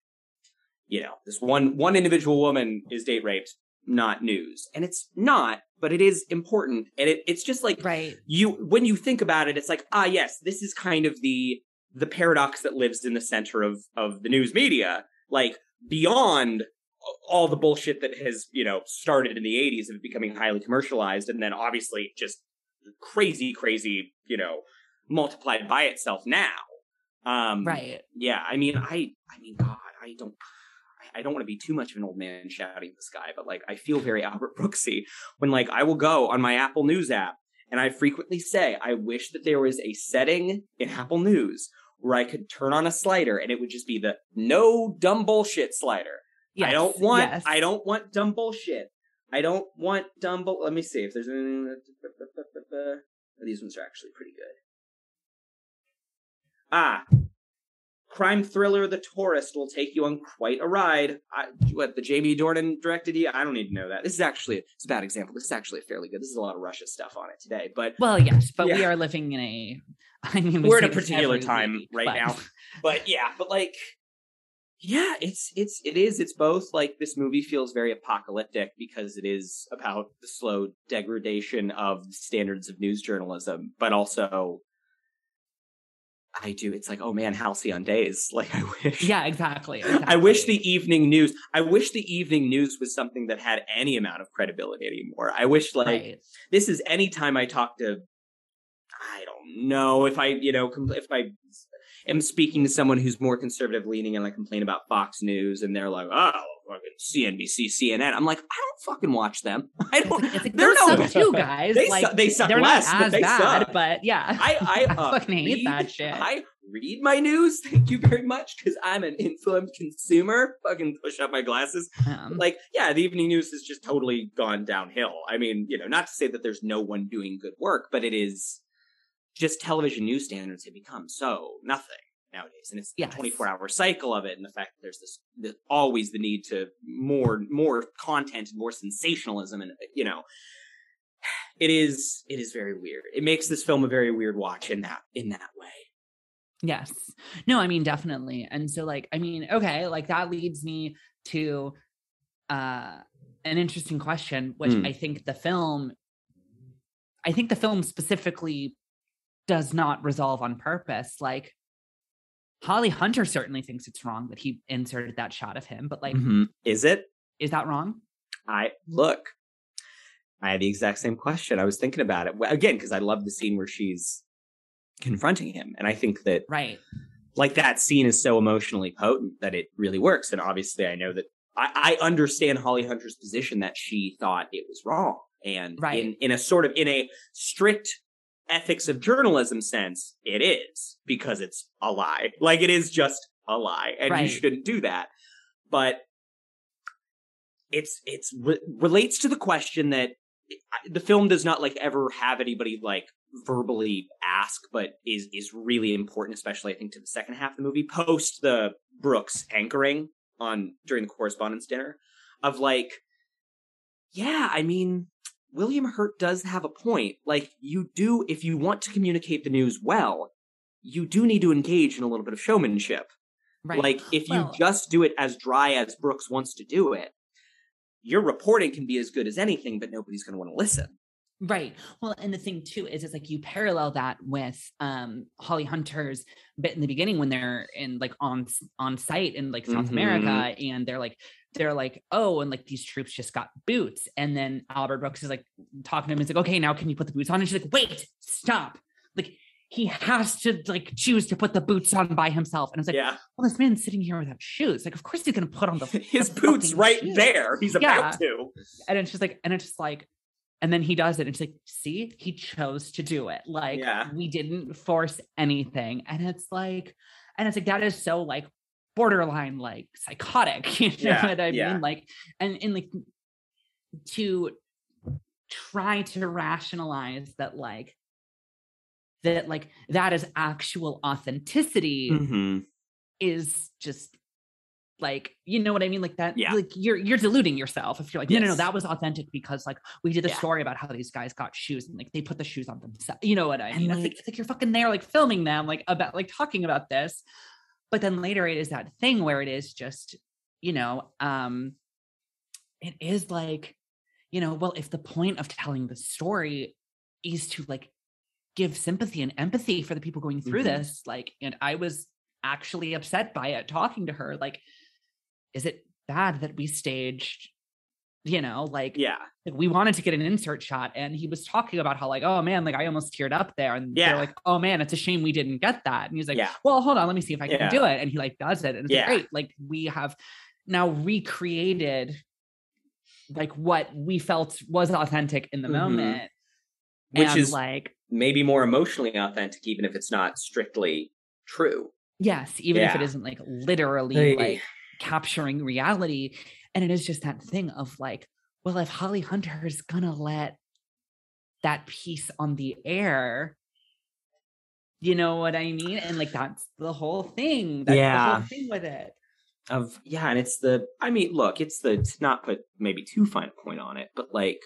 Speaker 2: you know this one one individual woman is date raped. Not news. And it's not but it is important. And it, it's just like
Speaker 1: Right.
Speaker 2: you when you think about it it's like ah yes this is kind of the the paradox that lives in the center of of the news media. Like beyond all the bullshit that has you know started in the 80s of becoming highly commercialized and then obviously just crazy crazy you know multiplied by itself now um
Speaker 1: Right.
Speaker 2: yeah i mean i i mean god i don't I- don't want to be too much of an old man shouting at the sky, but like I feel very Albert Brooksy when like I will go on my Apple News app and I frequently say I wish that there was a setting in Apple News where I could turn on a slider and it would just be the no dumb bullshit slider. I don't want
Speaker 1: yes.
Speaker 2: I don't want dumb bullshit. I don't want dumb bull. Let me see if there's anything. that- These ones are actually pretty good. Ah, crime thriller The Tourist will take you on quite a ride. I, what the Jamie Dornan directed? you? I don't need to know that. This is actually it's a bad example. This is actually fairly good. This is a lot of Russia stuff on it today, but
Speaker 1: Well, yes, but we are living in a I mean we
Speaker 2: we're in a particular time
Speaker 1: week,
Speaker 2: right
Speaker 1: but-
Speaker 2: now. But yeah, but like yeah, it's it's it is it's both like this movie feels very apocalyptic because it is about the slow degradation of standards of news journalism, but also I do it's like oh man, halcyon days. Like I wish
Speaker 1: Yeah, exactly,
Speaker 2: I wish the evening news I wish the evening news was something that had any amount of credibility anymore. I wish like
Speaker 1: right.
Speaker 2: this is anytime I talk to, I don't know if I, you know, if I am speaking to someone who's more conservative leaning and I complain about Fox News and they're like, oh, fucking CNBC, CNN. I'm like, I don't fucking watch them. I don't.
Speaker 1: It's like,
Speaker 2: they're no.
Speaker 1: too, guys.
Speaker 2: They
Speaker 1: like
Speaker 2: suck- they suck
Speaker 1: they're
Speaker 2: less,
Speaker 1: not
Speaker 2: but
Speaker 1: as
Speaker 2: they
Speaker 1: bad,
Speaker 2: suck.
Speaker 1: but yeah.
Speaker 2: I I,
Speaker 1: I
Speaker 2: uh,
Speaker 1: fucking hate
Speaker 2: read-
Speaker 1: that shit.
Speaker 2: I read my news. Thank you very much because I'm an informed consumer. Fucking push up my glasses
Speaker 1: Um,
Speaker 2: like yeah the evening news has just totally gone downhill i mean you know not to say that there's no one doing good work but it is just television news standards have become so nothing nowadays and it's
Speaker 1: Yes.
Speaker 2: the 24 hour cycle of it and the fact that there's this the, always the need to more more content and more sensationalism and you know it is it is very weird it makes this film a very weird watch in that in that way
Speaker 1: Yes. No, I mean definitely. And so like I mean, okay, like that leads me to uh an interesting question which
Speaker 2: Mm.
Speaker 1: I think the film I think the film specifically does not resolve on purpose. Like Holly Hunter certainly thinks it's wrong that he inserted that shot of him, but like
Speaker 2: Mhm. is it
Speaker 1: is that wrong?
Speaker 2: I look. I had the exact same question. I was thinking about it again because I love the scene where she's confronting him, and I think that
Speaker 1: Right.
Speaker 2: like that scene is so emotionally potent that it really works. And obviously, I know that I, I understand Holly Hunter's position that she thought it was wrong, and
Speaker 1: Right.
Speaker 2: in in a sort of in a strict ethics of journalism sense, it is because it's a lie. Like it is just a lie, and you shouldn't do that. But it's it's re- relates to the question that the film does not like ever have anybody like verbally ask, but is is really important, especially I think to the second half of the movie, post the Brooks anchoring on during the correspondence dinner, of like, yeah, I mean, William Hurt does have a point. Like, you do if you want to communicate the news well, you do need to engage in a little bit of showmanship.
Speaker 1: Right.
Speaker 2: Like if you
Speaker 1: Well-
Speaker 2: just do it as dry as Brooks wants to do it, your reporting can be as good as anything, but nobody's going to want to listen.
Speaker 1: Right. Well, and the thing too is it's like you parallel that with um Holly Hunter's bit in the beginning when they're in like on on site in like South
Speaker 2: Mhm.
Speaker 1: America and they're like they're like, oh, and like these troops just got boots. And then Albert Brooks is like talking to him. He's like, okay, now can you put the boots on? And she's like, wait, stop. Like he has to like choose to put the boots on by himself. And I was like,
Speaker 2: yeah,
Speaker 1: well, this man's sitting here without shoes. Like, of course he's gonna put on the
Speaker 2: his
Speaker 1: the
Speaker 2: boots right
Speaker 1: shoes.
Speaker 2: there. He's about to.
Speaker 1: and it's just like, and it's just like, and then he does it. And it's like, see, he chose to do it. Like,
Speaker 2: Yeah.
Speaker 1: we didn't force anything. And it's like, and it's like, that is so like borderline, like psychotic. You know
Speaker 2: Yeah,
Speaker 1: what I
Speaker 2: yeah.
Speaker 1: mean? Like, and, in like to try to rationalize that, like, that like that is actual authenticity
Speaker 2: Mhm.
Speaker 1: is just like you know what I mean like that
Speaker 2: Yeah.
Speaker 1: like you're you're deluding yourself if you're like no no no that was authentic because like we did a
Speaker 2: Yeah.
Speaker 1: story about how these guys got shoes and like they put the shoes on themselves you know what I mean it's like,
Speaker 2: like-
Speaker 1: it's like you're fucking there like filming them like about like talking about this but then later it is that thing where it is just you know um it is like you know well if the point of telling the story is to like give sympathy and empathy for the people going through
Speaker 2: Mhm.
Speaker 1: this like and i was actually upset by it talking to her like is it bad that we staged you know like
Speaker 2: Yeah,
Speaker 1: like, we wanted to get an insert shot and he was talking about how like oh man like i almost teared up there and
Speaker 2: Yeah.
Speaker 1: they're like oh man it's a shame we didn't get that and he's like
Speaker 2: Yeah.
Speaker 1: well hold on let me see if i can
Speaker 2: Yeah.
Speaker 1: do it and he like does it and it's
Speaker 2: Yeah.
Speaker 1: great like we have now recreated like what we felt was authentic in the
Speaker 2: Mhm.
Speaker 1: moment
Speaker 2: which
Speaker 1: and,
Speaker 2: is
Speaker 1: like
Speaker 2: maybe more emotionally authentic, even if it's not strictly true.
Speaker 1: yes even if it isn't like literally
Speaker 2: Hey.
Speaker 1: like capturing reality and it is just that thing of like well if holly hunter is gonna let that piece on the air you know what i mean and like that's the whole thing that's the
Speaker 2: Yeah.
Speaker 1: whole thing with it
Speaker 2: Of yeah, and it's the. I mean, look, it's the to not put maybe too fine a point on it, but like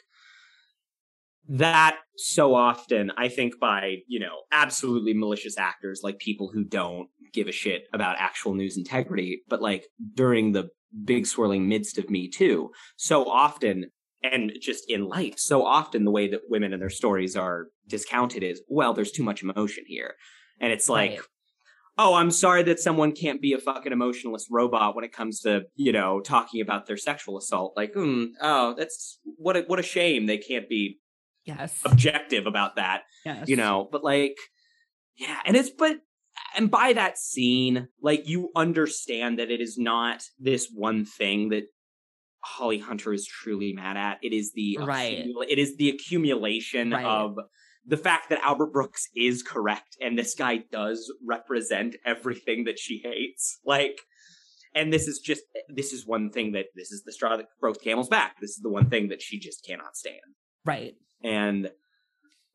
Speaker 2: that so often I think by you know absolutely malicious actors like people who don't give a shit about actual news integrity, but like during the big swirling midst of Me Too, so often and just in life, so often the way that women and their stories are discounted is well, there's too much emotion here, and it's like.
Speaker 1: Right.
Speaker 2: Oh, I'm sorry that someone can't be a fucking emotionless robot when it comes to, you know, talking about their sexual assault. Like, hmm, oh, that's what a, what a shame they can't be
Speaker 1: yes.
Speaker 2: objective about that
Speaker 1: yes.
Speaker 2: you know but like yeah and it's but and by that scene like you understand that it is not this one thing that holly hunter is truly mad at. It is the
Speaker 1: Right.
Speaker 2: accumula- it is the accumulation
Speaker 1: Right.
Speaker 2: of the fact that albert brooks is correct and this guy does represent everything that she hates. Like and this is just this is one thing that this is the straw that broke the camel's back. This is the one thing that she just cannot stand.
Speaker 1: Right
Speaker 2: and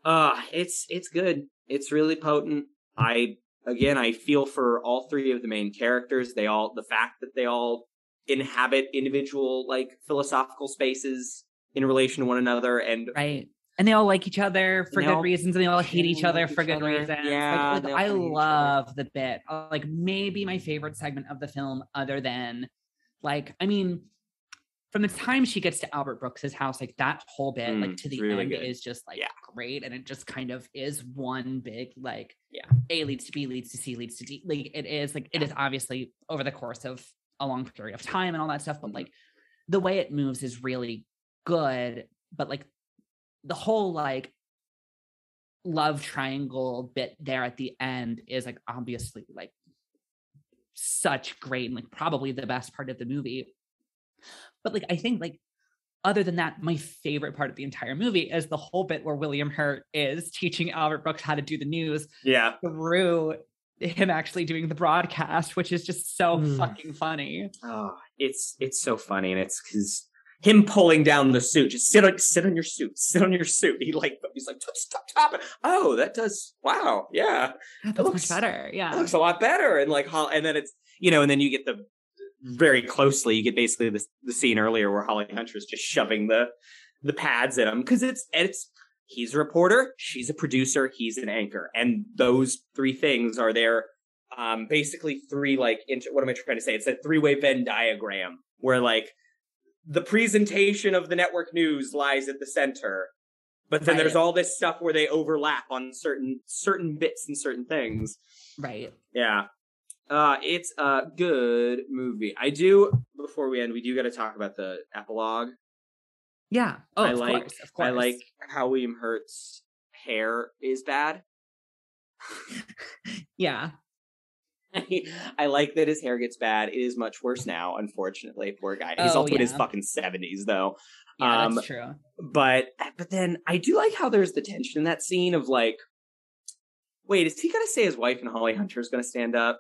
Speaker 2: uh it's it's good. It's really potent. I again i feel for all three of the main characters. They all the fact that they all inhabit individual like philosophical spaces in relation to one another and
Speaker 1: right. And they all like each other for good
Speaker 2: all
Speaker 1: reasons and they all hate each other
Speaker 2: like
Speaker 1: for good
Speaker 2: other.
Speaker 1: reasons.
Speaker 2: Yeah,
Speaker 1: like,
Speaker 2: all
Speaker 1: i
Speaker 2: hate each other.
Speaker 1: love the bit like maybe my favorite segment of the film other than like i mean from the time she gets to albert brooks's house like that whole bit like
Speaker 2: Mm,
Speaker 1: to the
Speaker 2: really
Speaker 1: end
Speaker 2: good.
Speaker 1: is just like
Speaker 2: Yeah.
Speaker 1: great and it just kind of is one big like
Speaker 2: Yeah.
Speaker 1: a leads to b leads to c leads to d like it is like it is obviously over the course of a long period of time and all that stuff but
Speaker 2: Mhm.
Speaker 1: like the way it moves is really good but like the whole like love triangle bit there at the end is like obviously like such great and like probably the best part of the movie but like i think like other than that my favorite part of the entire movie is the whole bit where william hurt is teaching albert brooks how to do the news
Speaker 2: yeah.
Speaker 1: through him actually doing the broadcast which is just so
Speaker 2: Mm.
Speaker 1: fucking funny.
Speaker 2: Oh it's it's so funny and it's because him pulling down the suit just sit on sit on your suit sit on your suit. He like he's like stop stop it oh that does wow yeah.
Speaker 1: That
Speaker 2: looks-
Speaker 1: much better
Speaker 2: It
Speaker 1: yeah
Speaker 2: looks a lot better and like and then it's you know and then you get the very closely you get basically the, the scene earlier where holly hunter is just shoving the the pads in him because it's it's he's a reporter she's a producer he's an anchor and those three things are there. um, basically three like inter- what am I trying to say? It's a three way Venn diagram where like the presentation of the network news lies at the center, but then
Speaker 1: Right.
Speaker 2: there's all this stuff where they overlap on certain certain bits and certain things.
Speaker 1: Right.
Speaker 2: Yeah. Uh, it's a good movie. I do. Before we end, we do got to talk about the epilogue.
Speaker 1: Yeah. Oh,
Speaker 2: I
Speaker 1: of
Speaker 2: like.
Speaker 1: course. Of course.
Speaker 2: I like how William Hurt's hair is bad.
Speaker 1: Yeah.
Speaker 2: I like that his hair gets bad. It is much worse now, unfortunately. Poor guy. He's
Speaker 1: Oh,
Speaker 2: also in his fucking seventies, though.
Speaker 1: Yeah,
Speaker 2: Um,
Speaker 1: that's true.
Speaker 2: But but then I do like how there's the tension in that scene of like, wait, is he gonna say his wife and Holly Hunter is gonna stand up?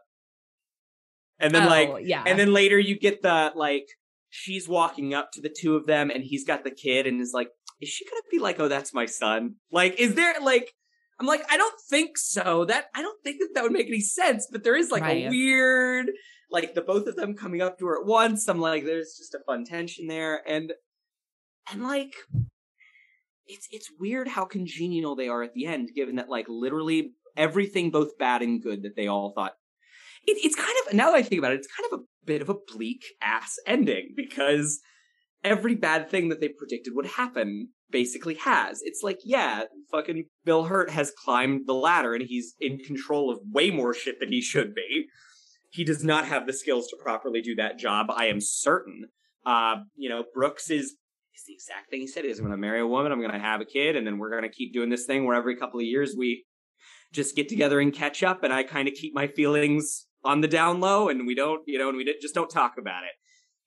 Speaker 2: And then like
Speaker 1: oh, yeah.
Speaker 2: And then later you get the like she's walking up to the two of them and he's got the kid and is like, is she gonna be like, oh, that's my son? Like, is there like I'm like, I don't think so. That I don't think that that would make any sense, but there is like a weird like the both of them coming up to her at once. I'm like, there's just a fun tension there. And and like it's it's weird how congenial they are at the end, given that like literally everything both bad and good that they all thought it, it's kind of now that I think about it, it's kind of a bit of a bleak ass ending because every bad thing that they predicted would happen basically has. It's like, yeah, fucking Bill Hurt has climbed the ladder and he's in control of way more shit than he should be. He does not have the skills to properly do that job, I am certain. Uh, you know, Brooks is is the exact thing he said. He's going to marry a woman. I'm going to have a kid, and then we're going to keep doing this thing where every couple of years we just get together and catch up, and I kind of keep my feelings on the down low, and we don't, you know, and we just don't talk about it.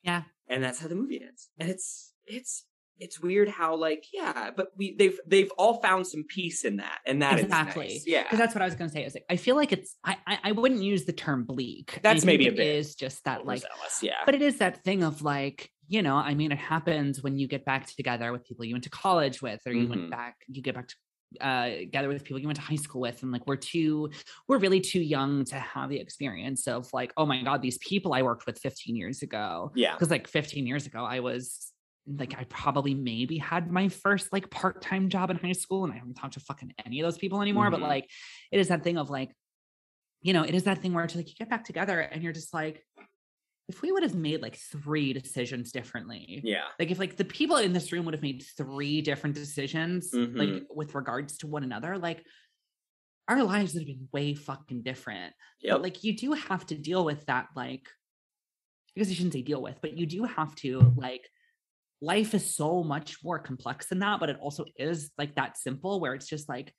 Speaker 1: Yeah.
Speaker 2: and that's how the movie ends. And it's it's it's weird how like yeah, but we they've they've all found some peace in that, and that is
Speaker 1: exactly.
Speaker 2: nice. yeah.
Speaker 1: Because that's what I was going to say. Is like I feel like it's I, I I wouldn't use the term bleak.
Speaker 2: That's maybe a
Speaker 1: it
Speaker 2: bit
Speaker 1: is just that like
Speaker 2: yeah,
Speaker 1: but it is that thing of like you know i mean it happens when you get back together with people you went to college with or you
Speaker 2: Mhm.
Speaker 1: went back you get back to uh together with people you went to high school with and like we're too we're really too young to have the experience of like oh my god these people i worked with 15 years ago
Speaker 2: yeah,
Speaker 1: because like 15 years ago i was like i probably maybe had my first like part-time job in high school and i haven't talked to fucking any of those people anymore but
Speaker 2: Mhm.
Speaker 1: like it is that thing of like you know it is that thing where it's like you get back together and you're just like if we would have made like three decisions differently
Speaker 2: yeah,
Speaker 1: like if like the people in this room would have made three different decisions
Speaker 2: Mhm.
Speaker 1: like with regards to one another like our lives would have been way fucking different
Speaker 2: yep.
Speaker 1: but like you do have to deal with that like I guess I shouldn't say deal with, but you do have to like life is so much more complex than that, but it also is like that simple where it's just like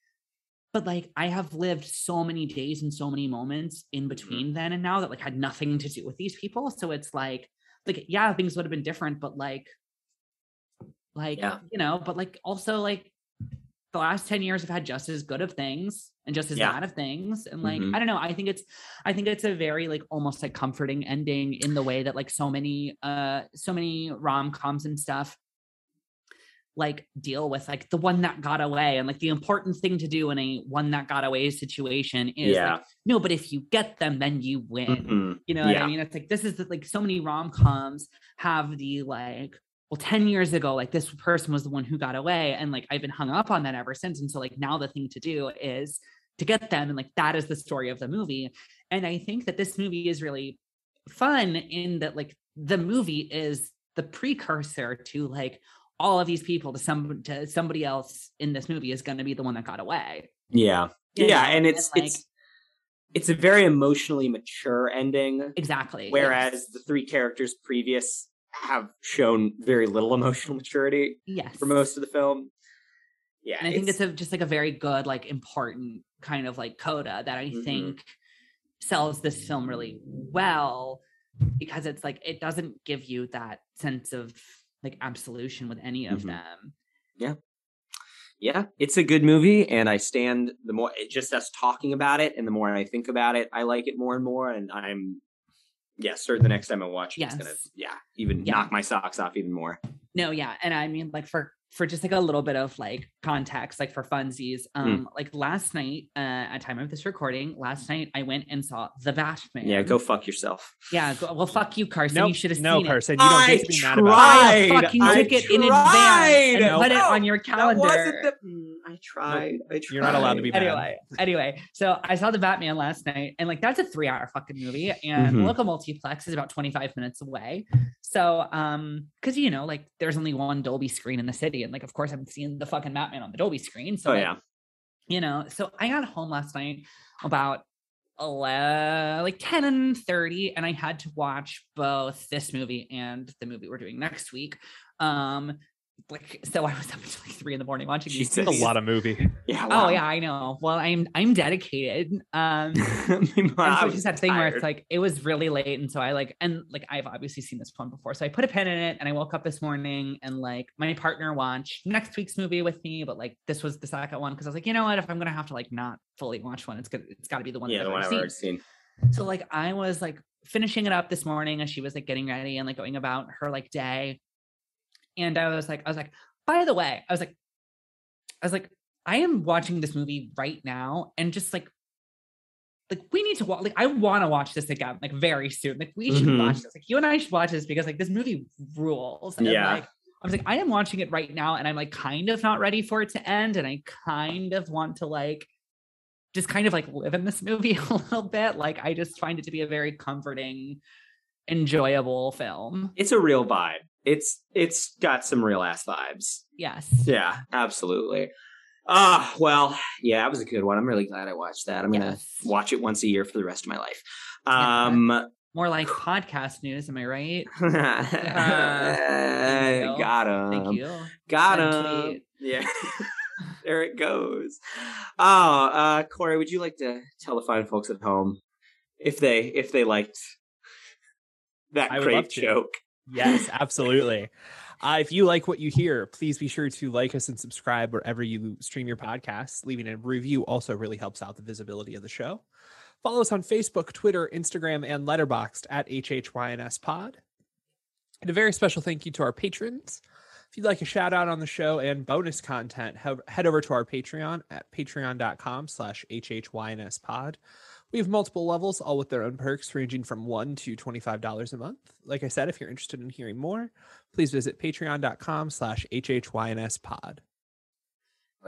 Speaker 1: but like I have lived so many days and so many moments
Speaker 2: Mm-hmm.
Speaker 1: in between then and now that like had nothing to do with these people. So it's like like yeah, things would have been different, but like like
Speaker 2: Yeah.
Speaker 1: you know, but like also like the last 10 years have had just as good of things and just as
Speaker 2: Yeah.
Speaker 1: bad of things and like
Speaker 2: Mhm.
Speaker 1: i don't know i think it's i think it's a very like almost like comforting ending in the way that like so many uh so many rom-coms and stuff like deal with like the one that got away and like the important thing to do in a one that got away situation is
Speaker 2: Yeah.
Speaker 1: like no but if you get them then you win
Speaker 2: Mhm.
Speaker 1: you know what
Speaker 2: Yeah.
Speaker 1: I mean? It's like this is the, like so many rom coms have the like, well, 10 years ago, like this person was the one who got away. And like I've been hung up on that ever since. And so like now the thing to do is to get them. And like that is the story of the movie. And I think that this movie is really fun in that like the movie is the precursor to like all of these people to some to somebody else in this movie is going to be the one that got away.
Speaker 2: Yeah.
Speaker 1: you
Speaker 2: yeah,
Speaker 1: know?
Speaker 2: and it's
Speaker 1: like,
Speaker 2: it's it's a very emotionally mature ending,
Speaker 1: exactly.
Speaker 2: whereas the three characters previous have shown very little emotional maturity
Speaker 1: yes.
Speaker 2: for most of the film. Yeah,
Speaker 1: and I think it's a just like a very good, like important kind of like coda that I
Speaker 2: Mhm.
Speaker 1: think sells this film really well because it's like it doesn't give you that sense of like absolution with any of
Speaker 2: Mhm.
Speaker 1: them.
Speaker 2: yeah, Yeah, it's a good movie, and I stand the more it just us talking about it, and the more I think about it, I like it more and more, and I'm yeah, certain the next time I watch it, it's gonna yeah even
Speaker 1: Yeah.
Speaker 2: knock my socks off even more.
Speaker 1: No, yeah, and I mean like for for just like a little bit of like context, like for funsies,
Speaker 2: Hmm.
Speaker 1: um, like last night, uh, at time of this recording, last night I went and saw The Batman.
Speaker 2: Yeah, go fuck yourself.
Speaker 1: Yeah, go, well, fuck you, Carson.
Speaker 3: Nope,
Speaker 1: you should have
Speaker 3: no,
Speaker 1: seen it.
Speaker 3: No, Carson, you don't get to be mad about
Speaker 1: Buy
Speaker 2: tried.
Speaker 1: fucking
Speaker 2: I
Speaker 1: ticket in advance
Speaker 2: tried.
Speaker 1: and put it on your calendar.
Speaker 2: That wasn't the. Mm, I I tried. I tried.
Speaker 3: You're not allowed to be mad.
Speaker 1: anyway, anyway, so I saw the Batman last night, and like that's a three-hour fucking movie, and
Speaker 2: Mhm.
Speaker 1: local multiplex is about 25 minutes away. So, um, because you know, like there's only one Dolby screen in the city, and like of course I'm seeing the fucking Batman on the Dolby screen. So,
Speaker 2: Oh
Speaker 1: like,
Speaker 2: yeah.
Speaker 1: you know, so I got home last night about 11, like 10 and 30, and I had to watch both this movie and the movie we're doing next week. Um, like so I was up until like three in the morning watching these
Speaker 2: Jesus.
Speaker 1: Movies.
Speaker 3: a lot of movie.
Speaker 2: Yeah.
Speaker 1: Oh yeah, I know. Well, I'm I'm dedicated. Um and
Speaker 2: I
Speaker 1: so
Speaker 2: was
Speaker 1: it's just that thing where it's like it was really late, and so I like and like I've obviously seen this one before, so I put a pin in it, and I woke up this morning, and like my partner watched next week's movie with me, but like this was the second one because I was like, you know what, if I'm gonna have to like not fully watch one, it's good, it's got to be the one.
Speaker 2: yeah,
Speaker 1: that
Speaker 2: the one
Speaker 1: I've
Speaker 2: I've
Speaker 1: already
Speaker 2: already
Speaker 1: seen.
Speaker 2: seen.
Speaker 1: So like I was like finishing it up this morning as she was like getting ready and like going about her like day, and I was like, I was like, by the way, I was like, I was like, I am watching this movie right now, and just like like we need to watch like I want to watch this again like very soon. Like we should
Speaker 2: Mhm.
Speaker 1: watch this. Like you and I should watch this because like this movie rules. And
Speaker 2: Yeah.
Speaker 1: like I was like, I am watching it right now and I'm like kind of not ready for it to end. And I kind of want to like just kind of like live in this movie a little bit. Like I just find it to be a very comforting, enjoyable film.
Speaker 2: It's a real vibe. It's it's got some real ass vibes.
Speaker 1: Yes.
Speaker 2: Yeah, absolutely. Ah, well, yeah, that was a good one. I'm really glad I watched that. I'm gonna watch it once a year for the rest of my life.
Speaker 1: Yeah.
Speaker 2: Um,
Speaker 1: More like podcast news, am I right? you.
Speaker 2: got him.
Speaker 1: Thank you.
Speaker 2: Got
Speaker 1: Send
Speaker 2: him.
Speaker 1: tweet.
Speaker 2: Yeah. there it goes. Oh, uh, Corey, would you like to tell the fine folks at home if they if they liked that
Speaker 3: I would love
Speaker 2: great joke?
Speaker 3: Yes, absolutely. Uh, if you like what you hear, please be sure to like us and subscribe wherever you stream your podcasts. Leaving a review also really helps out the visibility of the show. Follow us on Facebook, Twitter, Instagram, and Letterboxd at HHYNS Pod. And a very special thank you to our patrons. If you'd like a shout out on the show and bonus content, he- head over to our Patreon at patreon.com slash HHYNS Pod. We have multiple levels, all with their own perks, ranging from $1 to $25 a month. Like I said, if you're interested in hearing more, please visit patreon.com slash HHYNS pod.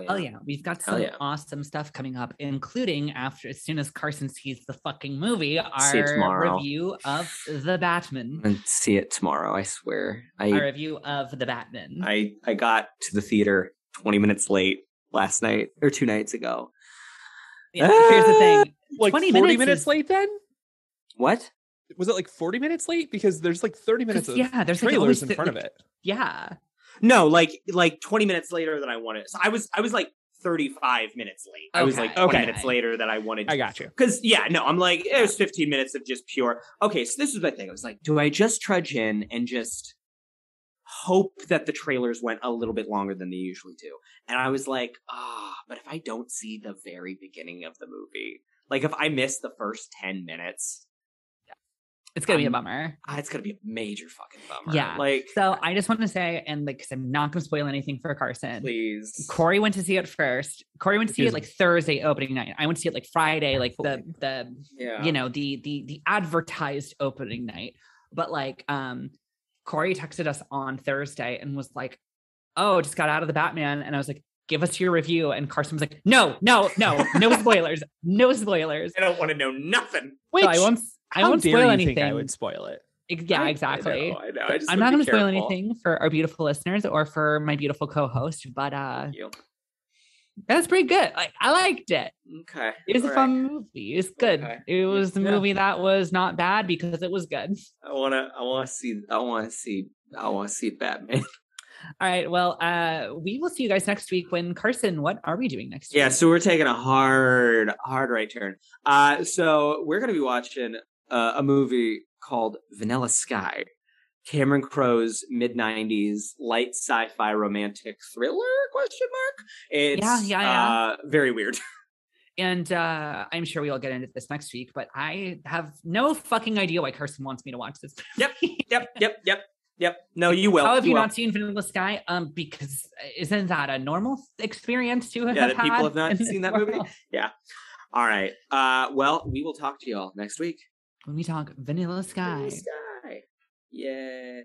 Speaker 1: Oh yeah, we've got
Speaker 2: Hell
Speaker 1: some
Speaker 2: yeah.
Speaker 1: awesome stuff coming up, including after as soon as Carson sees the fucking movie, our
Speaker 2: See it tomorrow.
Speaker 1: review of the Batman.
Speaker 2: And see it tomorrow, I swear. I
Speaker 1: Our review of the Batman.
Speaker 2: I I got to the theater 20 minutes late last night or two nights ago.
Speaker 1: yeah, here's the thing.
Speaker 3: Like
Speaker 1: 20
Speaker 3: 40
Speaker 1: minutes
Speaker 3: minutes,
Speaker 1: is-
Speaker 3: late then?
Speaker 2: What?
Speaker 3: Was it like 40 minutes late? Because there's like 30 minutes of
Speaker 1: yeah, there's
Speaker 3: trailers
Speaker 1: always
Speaker 3: in
Speaker 1: the-
Speaker 3: front of
Speaker 1: like-
Speaker 3: it.
Speaker 1: Yeah.
Speaker 2: No, like like 20 minutes later than I wanted. So I was I was like 35 minutes late. I was like
Speaker 1: Okay.
Speaker 2: 20
Speaker 3: Okay.
Speaker 2: minutes later than I wanted.
Speaker 3: I got you.
Speaker 2: Because yeah, no, I'm like it was 15 minutes of just pure. Okay, so this is my thing. I was like, do I just trudge in and just hope that the trailers went a little bit longer than they usually do? And I was like, ah, but if I don't see the very beginning of the movie, like if I miss the first 10 minutes,
Speaker 1: It's gonna be a
Speaker 2: Um,
Speaker 1: bummer.
Speaker 2: ah, it's gonna be a major fucking bummer.
Speaker 1: Yeah.
Speaker 2: like
Speaker 1: So I just want to say, and like, because I'm not gonna spoil anything for Carson.
Speaker 2: please.
Speaker 1: Corey went to see it first. Corey went to see it like Thursday opening night. I went to see it like Friday, like the the
Speaker 2: Yeah.
Speaker 1: you know the the the advertised opening night but like um corey texted us on thursday and was like oh just got out of the batman and i was like give us your review and carson was like no no no no spoilers no spoilers
Speaker 2: I don't want to know nothing.
Speaker 3: Which,
Speaker 1: so i won't i won't spoil
Speaker 3: you
Speaker 1: anything
Speaker 3: think I would spoil it?
Speaker 1: Yeah
Speaker 2: I- I
Speaker 1: exactly
Speaker 2: know, I know. I just
Speaker 1: i'm not going to spoil anything for our beautiful listeners or for my beautiful co-host but uh
Speaker 2: Thank you.
Speaker 1: that's pretty good like i liked it
Speaker 2: Okay.
Speaker 1: it was a
Speaker 2: all right.
Speaker 1: fun movie it's good
Speaker 2: Okay.
Speaker 1: it was a
Speaker 3: Yeah.
Speaker 1: movie that was not bad because it was good
Speaker 2: I wanna. I wanna see. I wanna see. I wanna see Batman.
Speaker 1: All right. Well, uh, we will see you guys next week when Carson, what are we doing next
Speaker 2: yeah.
Speaker 1: week?
Speaker 2: So we're taking a hard, hard right turn. Uh, so we're gonna be watching uh, a movie called Vanilla Sky. Cameron Crowe's mid '90s light sci-fi romantic thriller? Question mark. It's
Speaker 1: Yeah, yeah, yeah.
Speaker 2: Uh, very weird.
Speaker 1: And uh, I'm sure we'll get into this next week, but I have no fucking idea why Carson wants me to watch this.
Speaker 2: Yep, yep. Yep. Yep. Yep. No, you will.
Speaker 1: How have you
Speaker 2: will.
Speaker 1: not seen Vanilla Sky? Um, because isn't that a normal experience to have
Speaker 2: Yeah, that people have not seen that movie?
Speaker 1: Yeah.
Speaker 2: All right. Uh, well, we will talk to you all next week.
Speaker 1: When we talk Vanilla Sky.
Speaker 2: Vanilla Sky. Yeah.